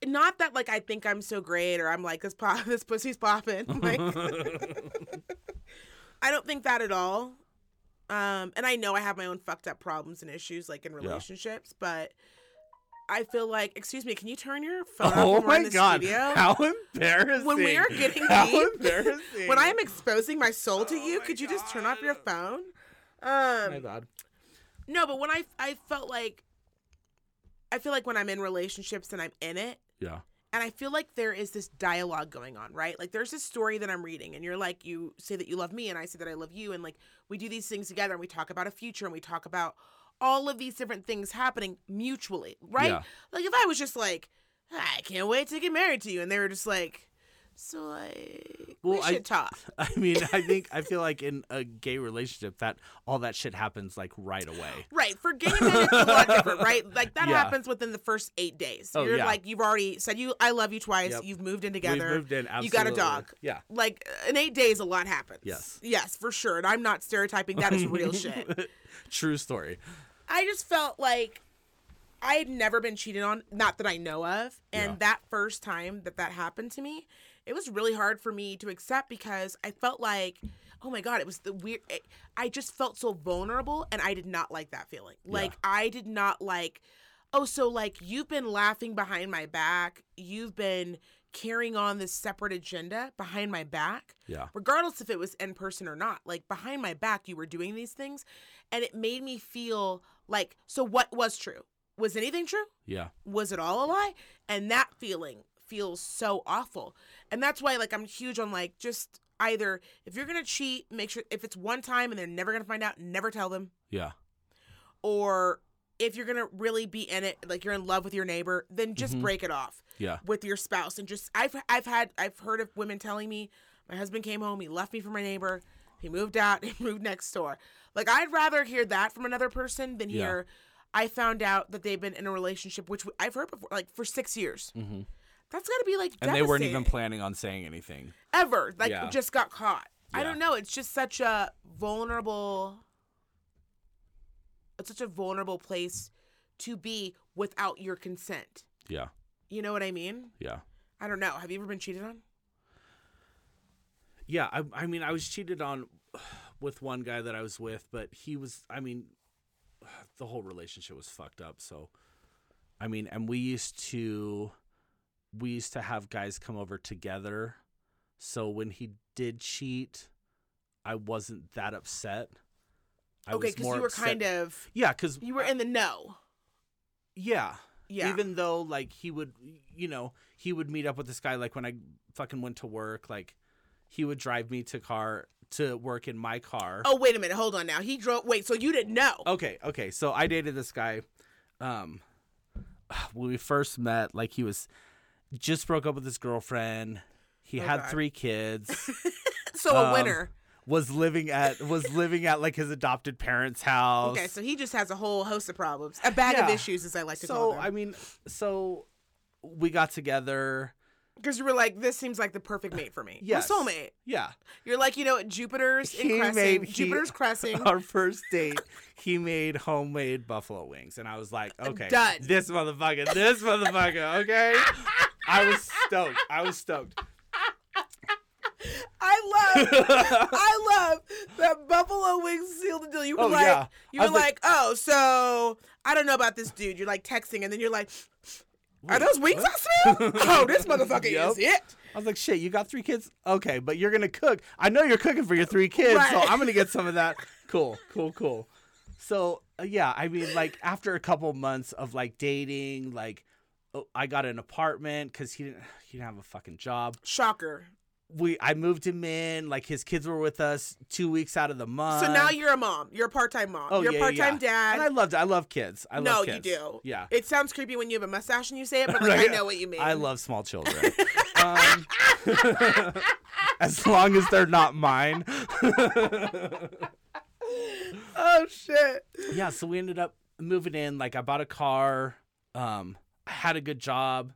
not that, like, I think I'm so great or I'm like, this, pop- this pussy's popping. Like, I don't think that at all. Um, and I know I have my own fucked up problems and issues, like, in relationships, but. I feel like, excuse me, can you turn your phone off oh my god, studio? how embarrassing! When we are getting how deep, embarrassing! when I'm exposing my soul to Oh you, my could you just turn off your phone? my Um, god, no, but when I I felt like I feel like when I'm in relationships and I'm in it, yeah, and I feel like there is this dialogue going on, right? Like there's this story that I'm reading, and you're like, you say that you love me, and I say that I love you, and like we do these things together, and we talk about a future, and we talk about all of these different things happening mutually, right? Yeah. Like if I was just like, I can't wait to get married to you, and they were just like, so like we Well, I- should talk. I mean, I think I feel like in a gay relationship that all that shit happens like right away. Right. For gay men, it's a lot different, right? Like that Yeah. happens within the first eight days. Oh, You're yeah. like you've already said you I love you twice. Yep. You've moved in We've together. moved in. Absolutely. You got a dog. Yeah. Like in eight days, a lot happens. Yes. Yes, for sure. And I'm not stereotyping. That is real shit. True story. I just felt like I had never been cheated on, not that I know of. And Yeah. that first time that that happened to me, it was really hard for me to accept because I felt like, oh my God, it was the weird. It, I just felt so vulnerable and I did not like that feeling. Like, I did not like, oh, so like you've been laughing behind my back. You've been carrying on this separate agenda behind my back Yeah. regardless if it was in person or not. Like behind my back, you were doing these things, and it made me feel like, so what was true? Was anything true? Yeah. Was it all a lie? And that feeling feels so awful. And that's why, like, I'm huge on like just either if you're gonna cheat, make sure if it's one time and they're never gonna find out, never tell them. Yeah. Or if you're gonna really be in it, like you're in love with your neighbor, then just Mhm. break it off Yeah. with your spouse and just I've I've had I've heard of women telling me my husband came home, he left me for my neighbor, he moved out, he moved next door. Like I'd rather hear that from another person than Yeah. hear I found out that they've been in a relationship which I've heard before like for 6 years. hmm That's got to be like And they weren't even planning on saying anything. ever like Yeah. just got caught. I don't know, it's just such a vulnerable it's such a vulnerable place to be without your consent. Yeah. You know what I mean? Yeah. I don't know. Have you ever been cheated on? Yeah. I, I mean, I was cheated on with one guy that I was with, but he was, I mean, the whole relationship was fucked up. So, I mean, and we used to, we used to have guys come over together. So when he did cheat, I wasn't that upset. I okay, because you were upset- kind of yeah, because you were in the know. yeah, Yeah. Even though like he would, you know, he would meet up with this guy like when I fucking went to work, like he would drive me to car to work in my car. oh wait a minute, hold on now. He drove. Wait, so you didn't know? Okay, okay. So I dated this guy. Um, when we first met, like he was just broke up with his girlfriend. He Oh, had God. three kids. so a um, winner. was living at was living at like his adopted parents' house. Okay, so he just has a whole host of problems, a bag of issues, as I like to call them. so. I mean, so we got together. Because you were like, this seems like the perfect mate for me. Yes. We're soulmate. Yeah. You're like, you know, what, Jupiter's in He Cressing. made- he- Jupiter's Cressing. Our first date, he made homemade buffalo wings, and I was like, okay, Done. this motherfucker, this motherfucker, okay. I was stoked. I was stoked. I love, I love that Buffalo Wings sealed the deal. You were Oh, like, yeah. you were like, like- oh, so I don't know about this dude. You're like texting, and then you're like, are those wings what? I smell? oh, this motherfucker Yep. is it. I was like, shit, you got three kids? Okay, but you're gonna cook. I know you're cooking for your three kids, so I'm gonna get some of that. Cool, cool, cool. So uh, yeah, I mean, like after a couple months of like dating, like oh, I got an apartment because he didn't he didn't have a fucking job. Shocker. We I moved him in. Like his kids were with us two weeks out of the month. So now you're a mom. You're a part-time mom. Oh, you're yeah, a part-time yeah. dad. And I loved. I love kids. I no, love you do. Yeah. It sounds creepy when you have a mustache and you say it, but like Right. I know what you mean. I love small children. um, as long as they're not mine. Oh shit. yeah, so we ended up moving in. Like I bought a car. Um, I had a good job.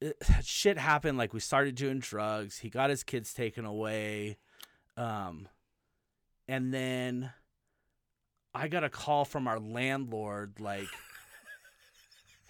It- shit happened. Like we started doing drugs. He got his kids taken away. Um, and then I got a call from our landlord. Like,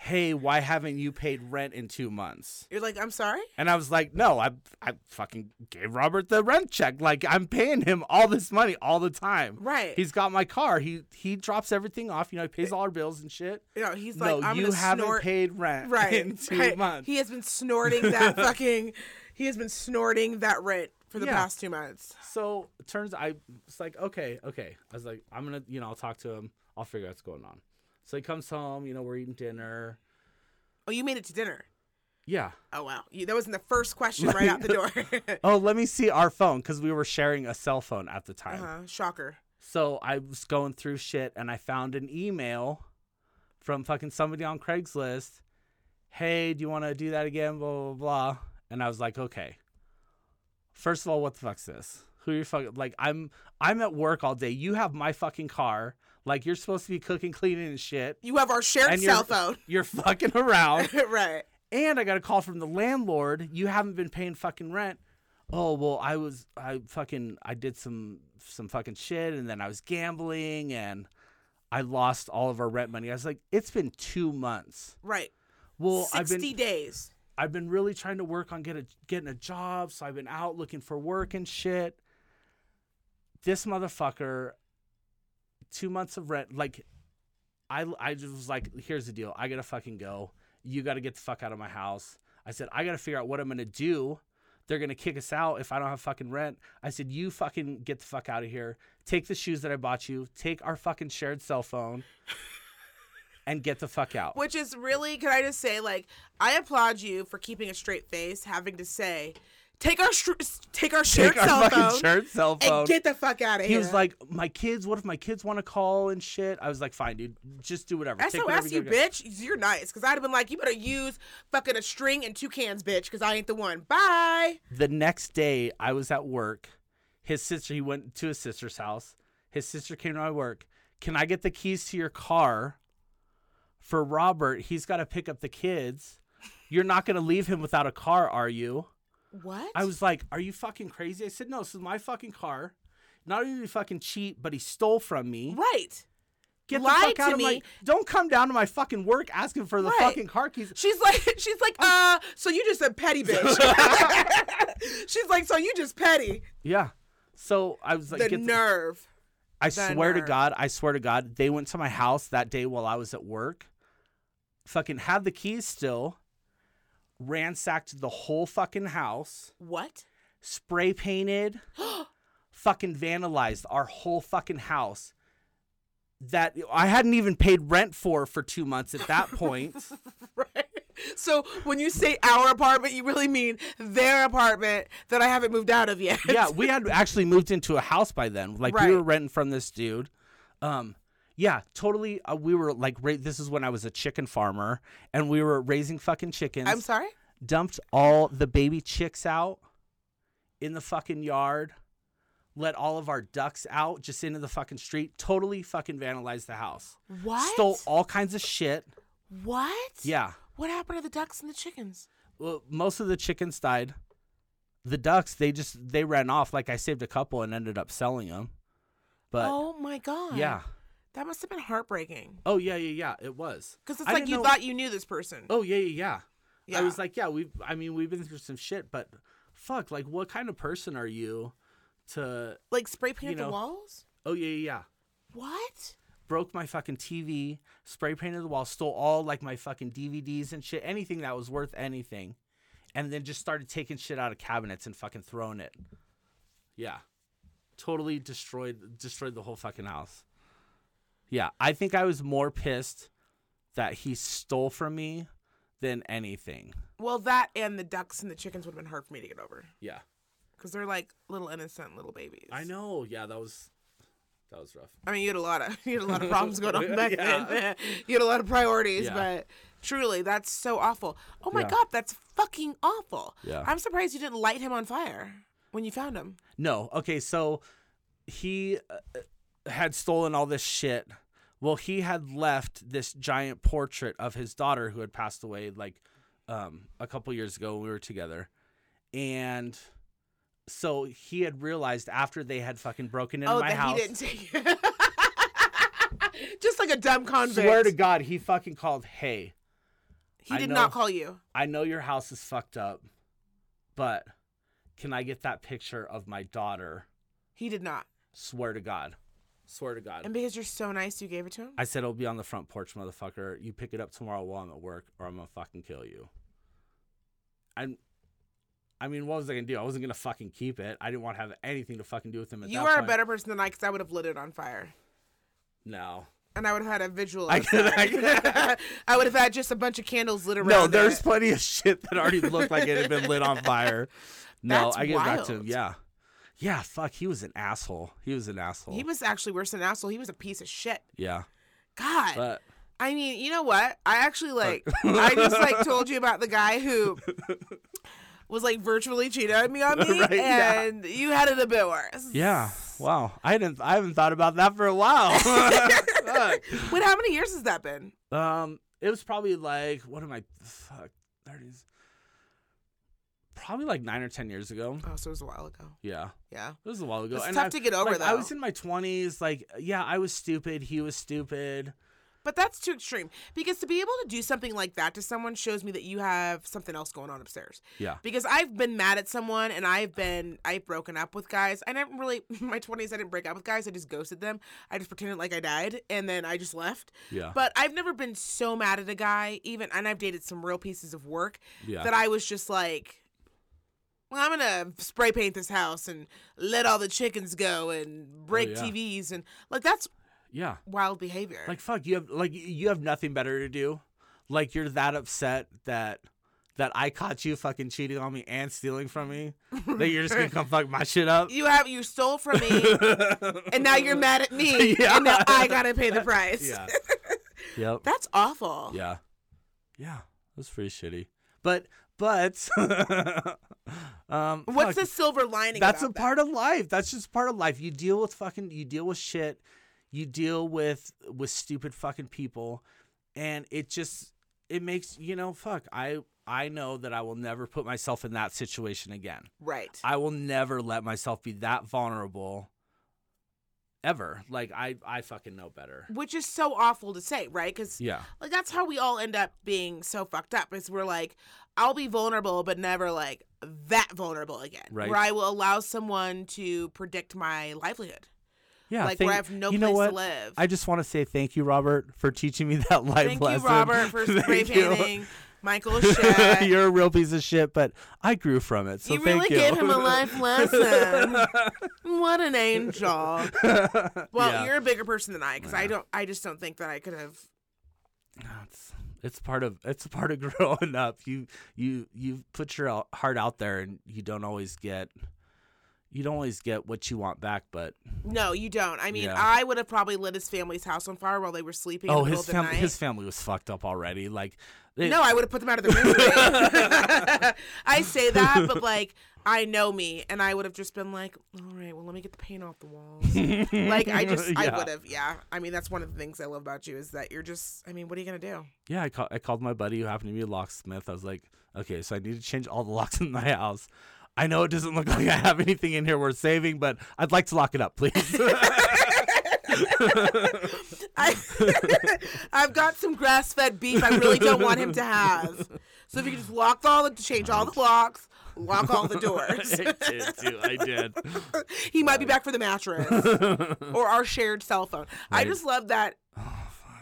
hey, why haven't you paid rent in two months? You're like, I'm sorry. And I was like, no, I I fucking gave Robert the rent check. Like I'm paying him all this money all the time. Right. He's got my car. He he drops everything off. You know, he pays all our bills and shit. you know, he's like, no, I'm you haven't snort. paid rent right. in two right. months. He has been snorting that fucking. He has been snorting that rent for the Yeah. past two months. so it turns I was like, okay, okay. I was like, I'm gonna, you know, I'll talk to him. I'll figure out what's going on. So he comes home. You know, we're eating dinner. Oh, you made it to dinner. Yeah. Oh wow, you, that wasn't the first question right out the door. Oh, let me see our phone because we were sharing a cell phone at the time. uh-huh. Shocker. So I was going through shit and I found an email from fucking somebody on Craigslist. Hey, do you want to do that again? Blah blah blah. And I was like, okay. First of all, what the fuck's this? Who are you fucking like? I'm I'm at work all day. You have my fucking car. Like you're supposed to be cooking, cleaning, and shit. You have our shared cell phone. You're fucking around. right. And I got a call from the landlord. You haven't been paying fucking rent. Oh well, I was I fucking I did some some fucking shit, and then I was gambling, and I lost all of our rent money. I was like, it's been two months. Right. Well, I've Sixty been days. I've been really trying to work on get a, getting a job, so I've been out looking for work and shit. This motherfucker, two months of rent. Like, I I just was like, here's the deal. I gotta fucking go. You gotta get the fuck out of my house. I said I gotta figure out what I'm gonna do. They're gonna kick us out if I don't have fucking rent. I said you fucking get the fuck out of here. Take the shoes that I bought you. Take our fucking shared cell phone. And get the fuck out. Which is really, can I just say, like, I applaud you for keeping a straight face, having to say, take our str- take our shared Take our cell fucking phone cell phone. and get the fuck out of here. He here. was like, "My kids. What if my kids want to call and shit?" I was like, "Fine, dude. Just do whatever. Take whatever SOS you, gotta go." bitch. You're nice. Because I'd have been like, you better use fucking a string and two cans, bitch, because I ain't the one. Bye. The next day, I was at work. His sister. He went to his sister's house. His sister came to my work. Can I get the keys to your car? For Robert, he's got to pick up the kids. You're not gonna leave him without a car, are you? What? I was like, "Are you fucking crazy?" I said, "No, this is my fucking car. Not only did he fucking cheat, but he stole from me. right. Get the fuck out of my! me. Don't come down to my fucking work asking for the Right. fucking car keys. She's like, she's like, uh, so you just a petty bitch. she's like, so you just petty. Yeah. So I was like, The get the- nerve. I the swear to nerve. God, I swear to God, they went to my house that day while I was at work. Fucking had the keys still. Ransacked the whole fucking house. What? Spray painted. fucking vandalized our whole fucking house. That I hadn't even paid rent for for two months at that point. Right. So when you say our apartment, you really mean their apartment that I haven't moved out of yet. yeah, we had actually moved into a house by then. Like Right. we were renting from this dude. Um, yeah, totally. Uh, we were like, ra- this is when I was a chicken farmer, and we were raising fucking chickens. I'm sorry. Dumped all the baby chicks out in the fucking yard. Let all of our ducks out just into the fucking street. Totally fucking vandalized the house. What? Stole all kinds of shit. What? Yeah. What happened to the ducks and the chickens? Well, most of the chickens died. The ducks, they just they ran off. Like I saved a couple and ended up selling them. But oh my god. yeah. That must have been heartbreaking. Oh yeah, yeah, yeah. It was. Because it's I like you know- thought you knew this person. Oh yeah, yeah, yeah. yeah. I was like, yeah, we. I mean, we've been through some shit, but fuck, like, what kind of person are you to? like spray paint you know. the walls? Oh yeah, yeah, yeah. What? Broke my fucking TV, spray painted the wall, stole all like my fucking DVDs and shit, anything that was worth anything, and then just started taking shit out of cabinets and fucking throwing it. Yeah, totally destroyed destroyed the whole fucking house. Yeah, I think I was more pissed that he stole from me than anything. Well, that and the ducks and the chickens would have been hard for me to get over Yeah. because they're like little innocent little babies. I know. Yeah, that was that was rough. I mean, you had a lot of you had a lot of problems going on back Yeah. then. you had a lot of priorities, Yeah. but truly, that's so awful. Oh my Yeah. god, that's fucking awful. Yeah. I'm surprised you didn't light him on fire when you found him. No. Okay, so he uh, had stolen all this shit. Well, he had left this giant portrait of his daughter who had passed away like um, a couple years ago when we were together. And so he had realized after they had fucking broken into oh, my that house. he didn't take it. Just like a dumb convict. Swear to God, he fucking called, hey, he I did know. not call you. I know your house is fucked up, but can I get that picture of my daughter? He did not. Swear to God. Swear to God. And because you're so nice, you gave it to him. I said it'll be on the front porch, motherfucker. You pick it up tomorrow while I'm at work, or I'm gonna fucking kill you. I'm. I mean, what was I gonna do? I wasn't gonna fucking keep it. I didn't want to have anything to fucking do with him. At You that are a better person than I, because I would have lit it on fire. No, And I would have had a visual. I could- I outside. I would have had just a bunch of candles lit around. no. There's it. plenty of shit that already looked like it had been lit on fire. No, That's I get back to him. Yeah, yeah. Fuck, he was an asshole. He was an asshole. He was actually worse than an asshole. He was a piece of shit. yeah, God. but I mean, you know what? I actually like. I just like told you about the guy who was like virtually cheating on me on me, Right, yeah. and you had it a bit worse. yeah. Wow, I didn't. I haven't thought about that for a while. Fuck. Wait, how many years has that been? Um, it was probably like what am I? Fuck, thirties. Probably like nine or ten years ago. Oh, so it was a while ago. Yeah, Yeah. it was a while ago. It's tough I- to get over, like, I was in my twenties. Like, yeah, I was stupid. He was stupid. But that's too extreme because to be able to do something like that to someone shows me that you have something else going on upstairs. Yeah, Because I've been mad at someone and I've been I've broken up with guys. I never really in my twenties I didn't break up with guys. I just ghosted them. I just pretended like I died and then I just left. yeah, But I've never been so mad at a guy, even and I've dated some real pieces of work yeah. that I was just like, well, I'm gonna spray paint this house and let all the chickens go and break oh, yeah. TVs and like that's yeah. wild behavior. Like fuck, you have like you have nothing better to do. Like you're that upset that that I caught you fucking cheating on me and stealing from me. that you're just gonna come fuck my shit up. you have you stole from me and now you're mad at me Yeah. and now I gotta pay the price. yeah. Yep. That's awful. Yeah. Yeah. That's pretty shitty. But but um What's fuck, the silver lining? that's a about part of life. That's just part of life. You deal with fucking you deal with shit. You deal with with stupid fucking people and it just it makes you know fuck I I know that I will never put myself in that situation again. Right. I will never let myself be that vulnerable ever. Like I I fucking know better. Which is so awful to say, right? Because Yeah. like that's how we all end up being so fucked up. Is we're like, I'll be vulnerable, but never like that vulnerable again. Right. Where I will allow someone to predict my livelihood. Yeah. like thank- where I have no you place know what? to live. I just want to say thank you, Robert, for teaching me that life Thank lesson. you, Robert, for spray Thank painting Michael Shea. You're a real piece of shit, but I grew from it. So you thank really you. gave him a life lesson. what an angel. Well, Yeah. you're a bigger person than I, because I don't. I just don't think that I could have. it's, it's part of it's part of growing up. You you you put your heart out there, and you don't always get you don't always get what you want back. But No, you don't. I mean, Yeah. I would have probably lit his family's house on fire while they were sleeping. in oh, the his family his family was fucked up already. Like they, No, I would have put them out of their misery. I say that, but like I know me, and I would have just been like, "All right, well, let me get the paint off the walls." like I just, I would have, yeah. I mean, that's one of the things I love about you is that you're just. I mean, what are you gonna do? Yeah, I, call, I called my buddy who happened to be a locksmith. I was like, okay, so I need to change all the locks in my house. I know it doesn't look like I have anything in here worth saving, but I'd like to lock it up, please. I, I've got some grass-fed beef. I really don't want him to have. So if you could just lock all the, change all the locks, lock all the doors. I did too. I did. he might be back for the mattress or our shared cell phone. I just love that oh,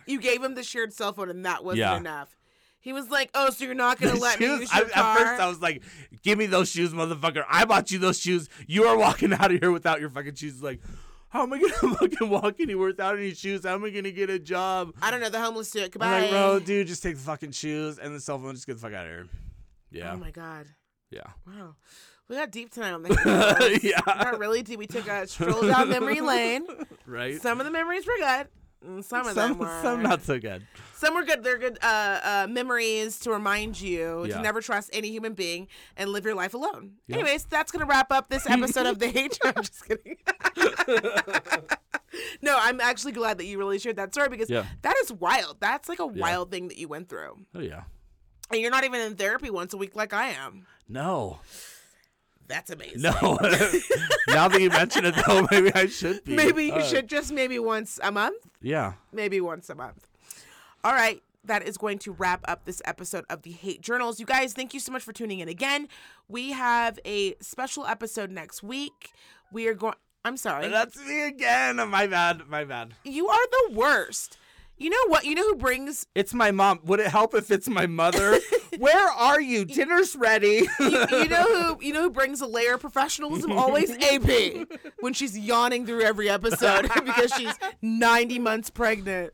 you gave him the shared cell phone and that wasn't Yeah. enough. He was like, "Oh, so you're not gonna let me Shoes? use I, your car?" at first, I was like, "Give me those shoes, motherfucker! I bought you those shoes. You are walking out of here without your fucking shoes." Like, how am I gonna fucking walk anywhere without any shoes? How am I gonna get a job? I don't know. The homeless do it. I'm like, bro, dude, just take the fucking shoes and the cell phone. Just get the fuck out of here. Yeah, Oh my god. yeah, Wow. We got deep tonight on the Yeah. We got really deep. We took a stroll down memory lane. right. Some of the memories were good. And Some of some, them were some not so good. Some were good. They're good uh, uh, memories to remind you Yeah. to never trust any human being and live your life alone. Yeah. Anyways, that's gonna wrap up this episode of the Hate. I'm just kidding. no, I'm actually glad that you really shared that story because Yeah. that is wild. That's like a wild thing that you went through, Oh yeah. and you're not even in therapy once a week like I am. No, That's amazing. no. now that you mention it, though, maybe I should be. Maybe you Uh, should just maybe once a month. Yeah. maybe once a month. All right, that is going to wrap up this episode of the Hate Journals. You guys, thank you so much for tuning in again. We have a special episode next week. We are going. I'm sorry. That's me again. My bad. My bad. You are the worst. You know what? You know who brings It's my mom. Would it help if it's my mother? Where are you? Dinner's ready. you, you know who you know who brings a layer of professionalism? Always AP when she's yawning through every episode because she's 90 months pregnant.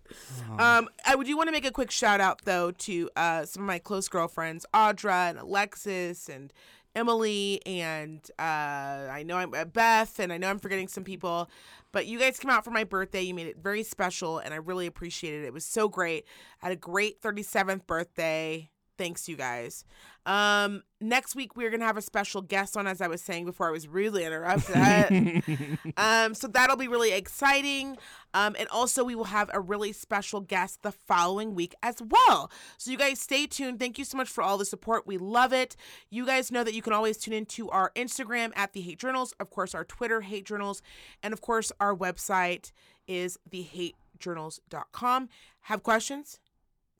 Um, I would do want to make a quick shout out though to uh, some of my close girlfriends, Audra and Alexis and Emily and uh, I know I'm uh, Beth and I know I'm forgetting some people. But you guys came out for my birthday. You made it very special, and I really appreciated it. It was so great. I had a great 37th birthday. Thanks, you guys. Um, next week we're gonna have a special guest on, as I was saying before. I was rudely interrupted. um, so that'll be really exciting. Um, and also we will have a really special guest the following week as well. So you guys stay tuned. Thank you so much for all the support. We love it. You guys know that you can always tune into our Instagram at the Hate Journals, of course, our Twitter Hate Journals, and of course our website is the hate thehatejournals.com. Have questions?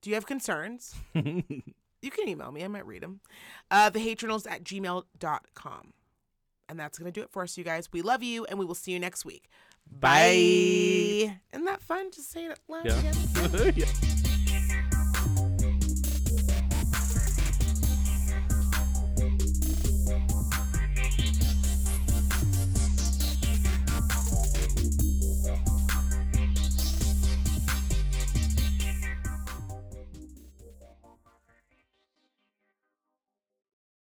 Do you have concerns? you can email me. I might read them. Uh, thehatejournals at gmail.com. And that's going to do it for us, you guys. We love you, and we will see you next week. Bye. Isn't that fun? Just say it loud Yeah. again. yeah.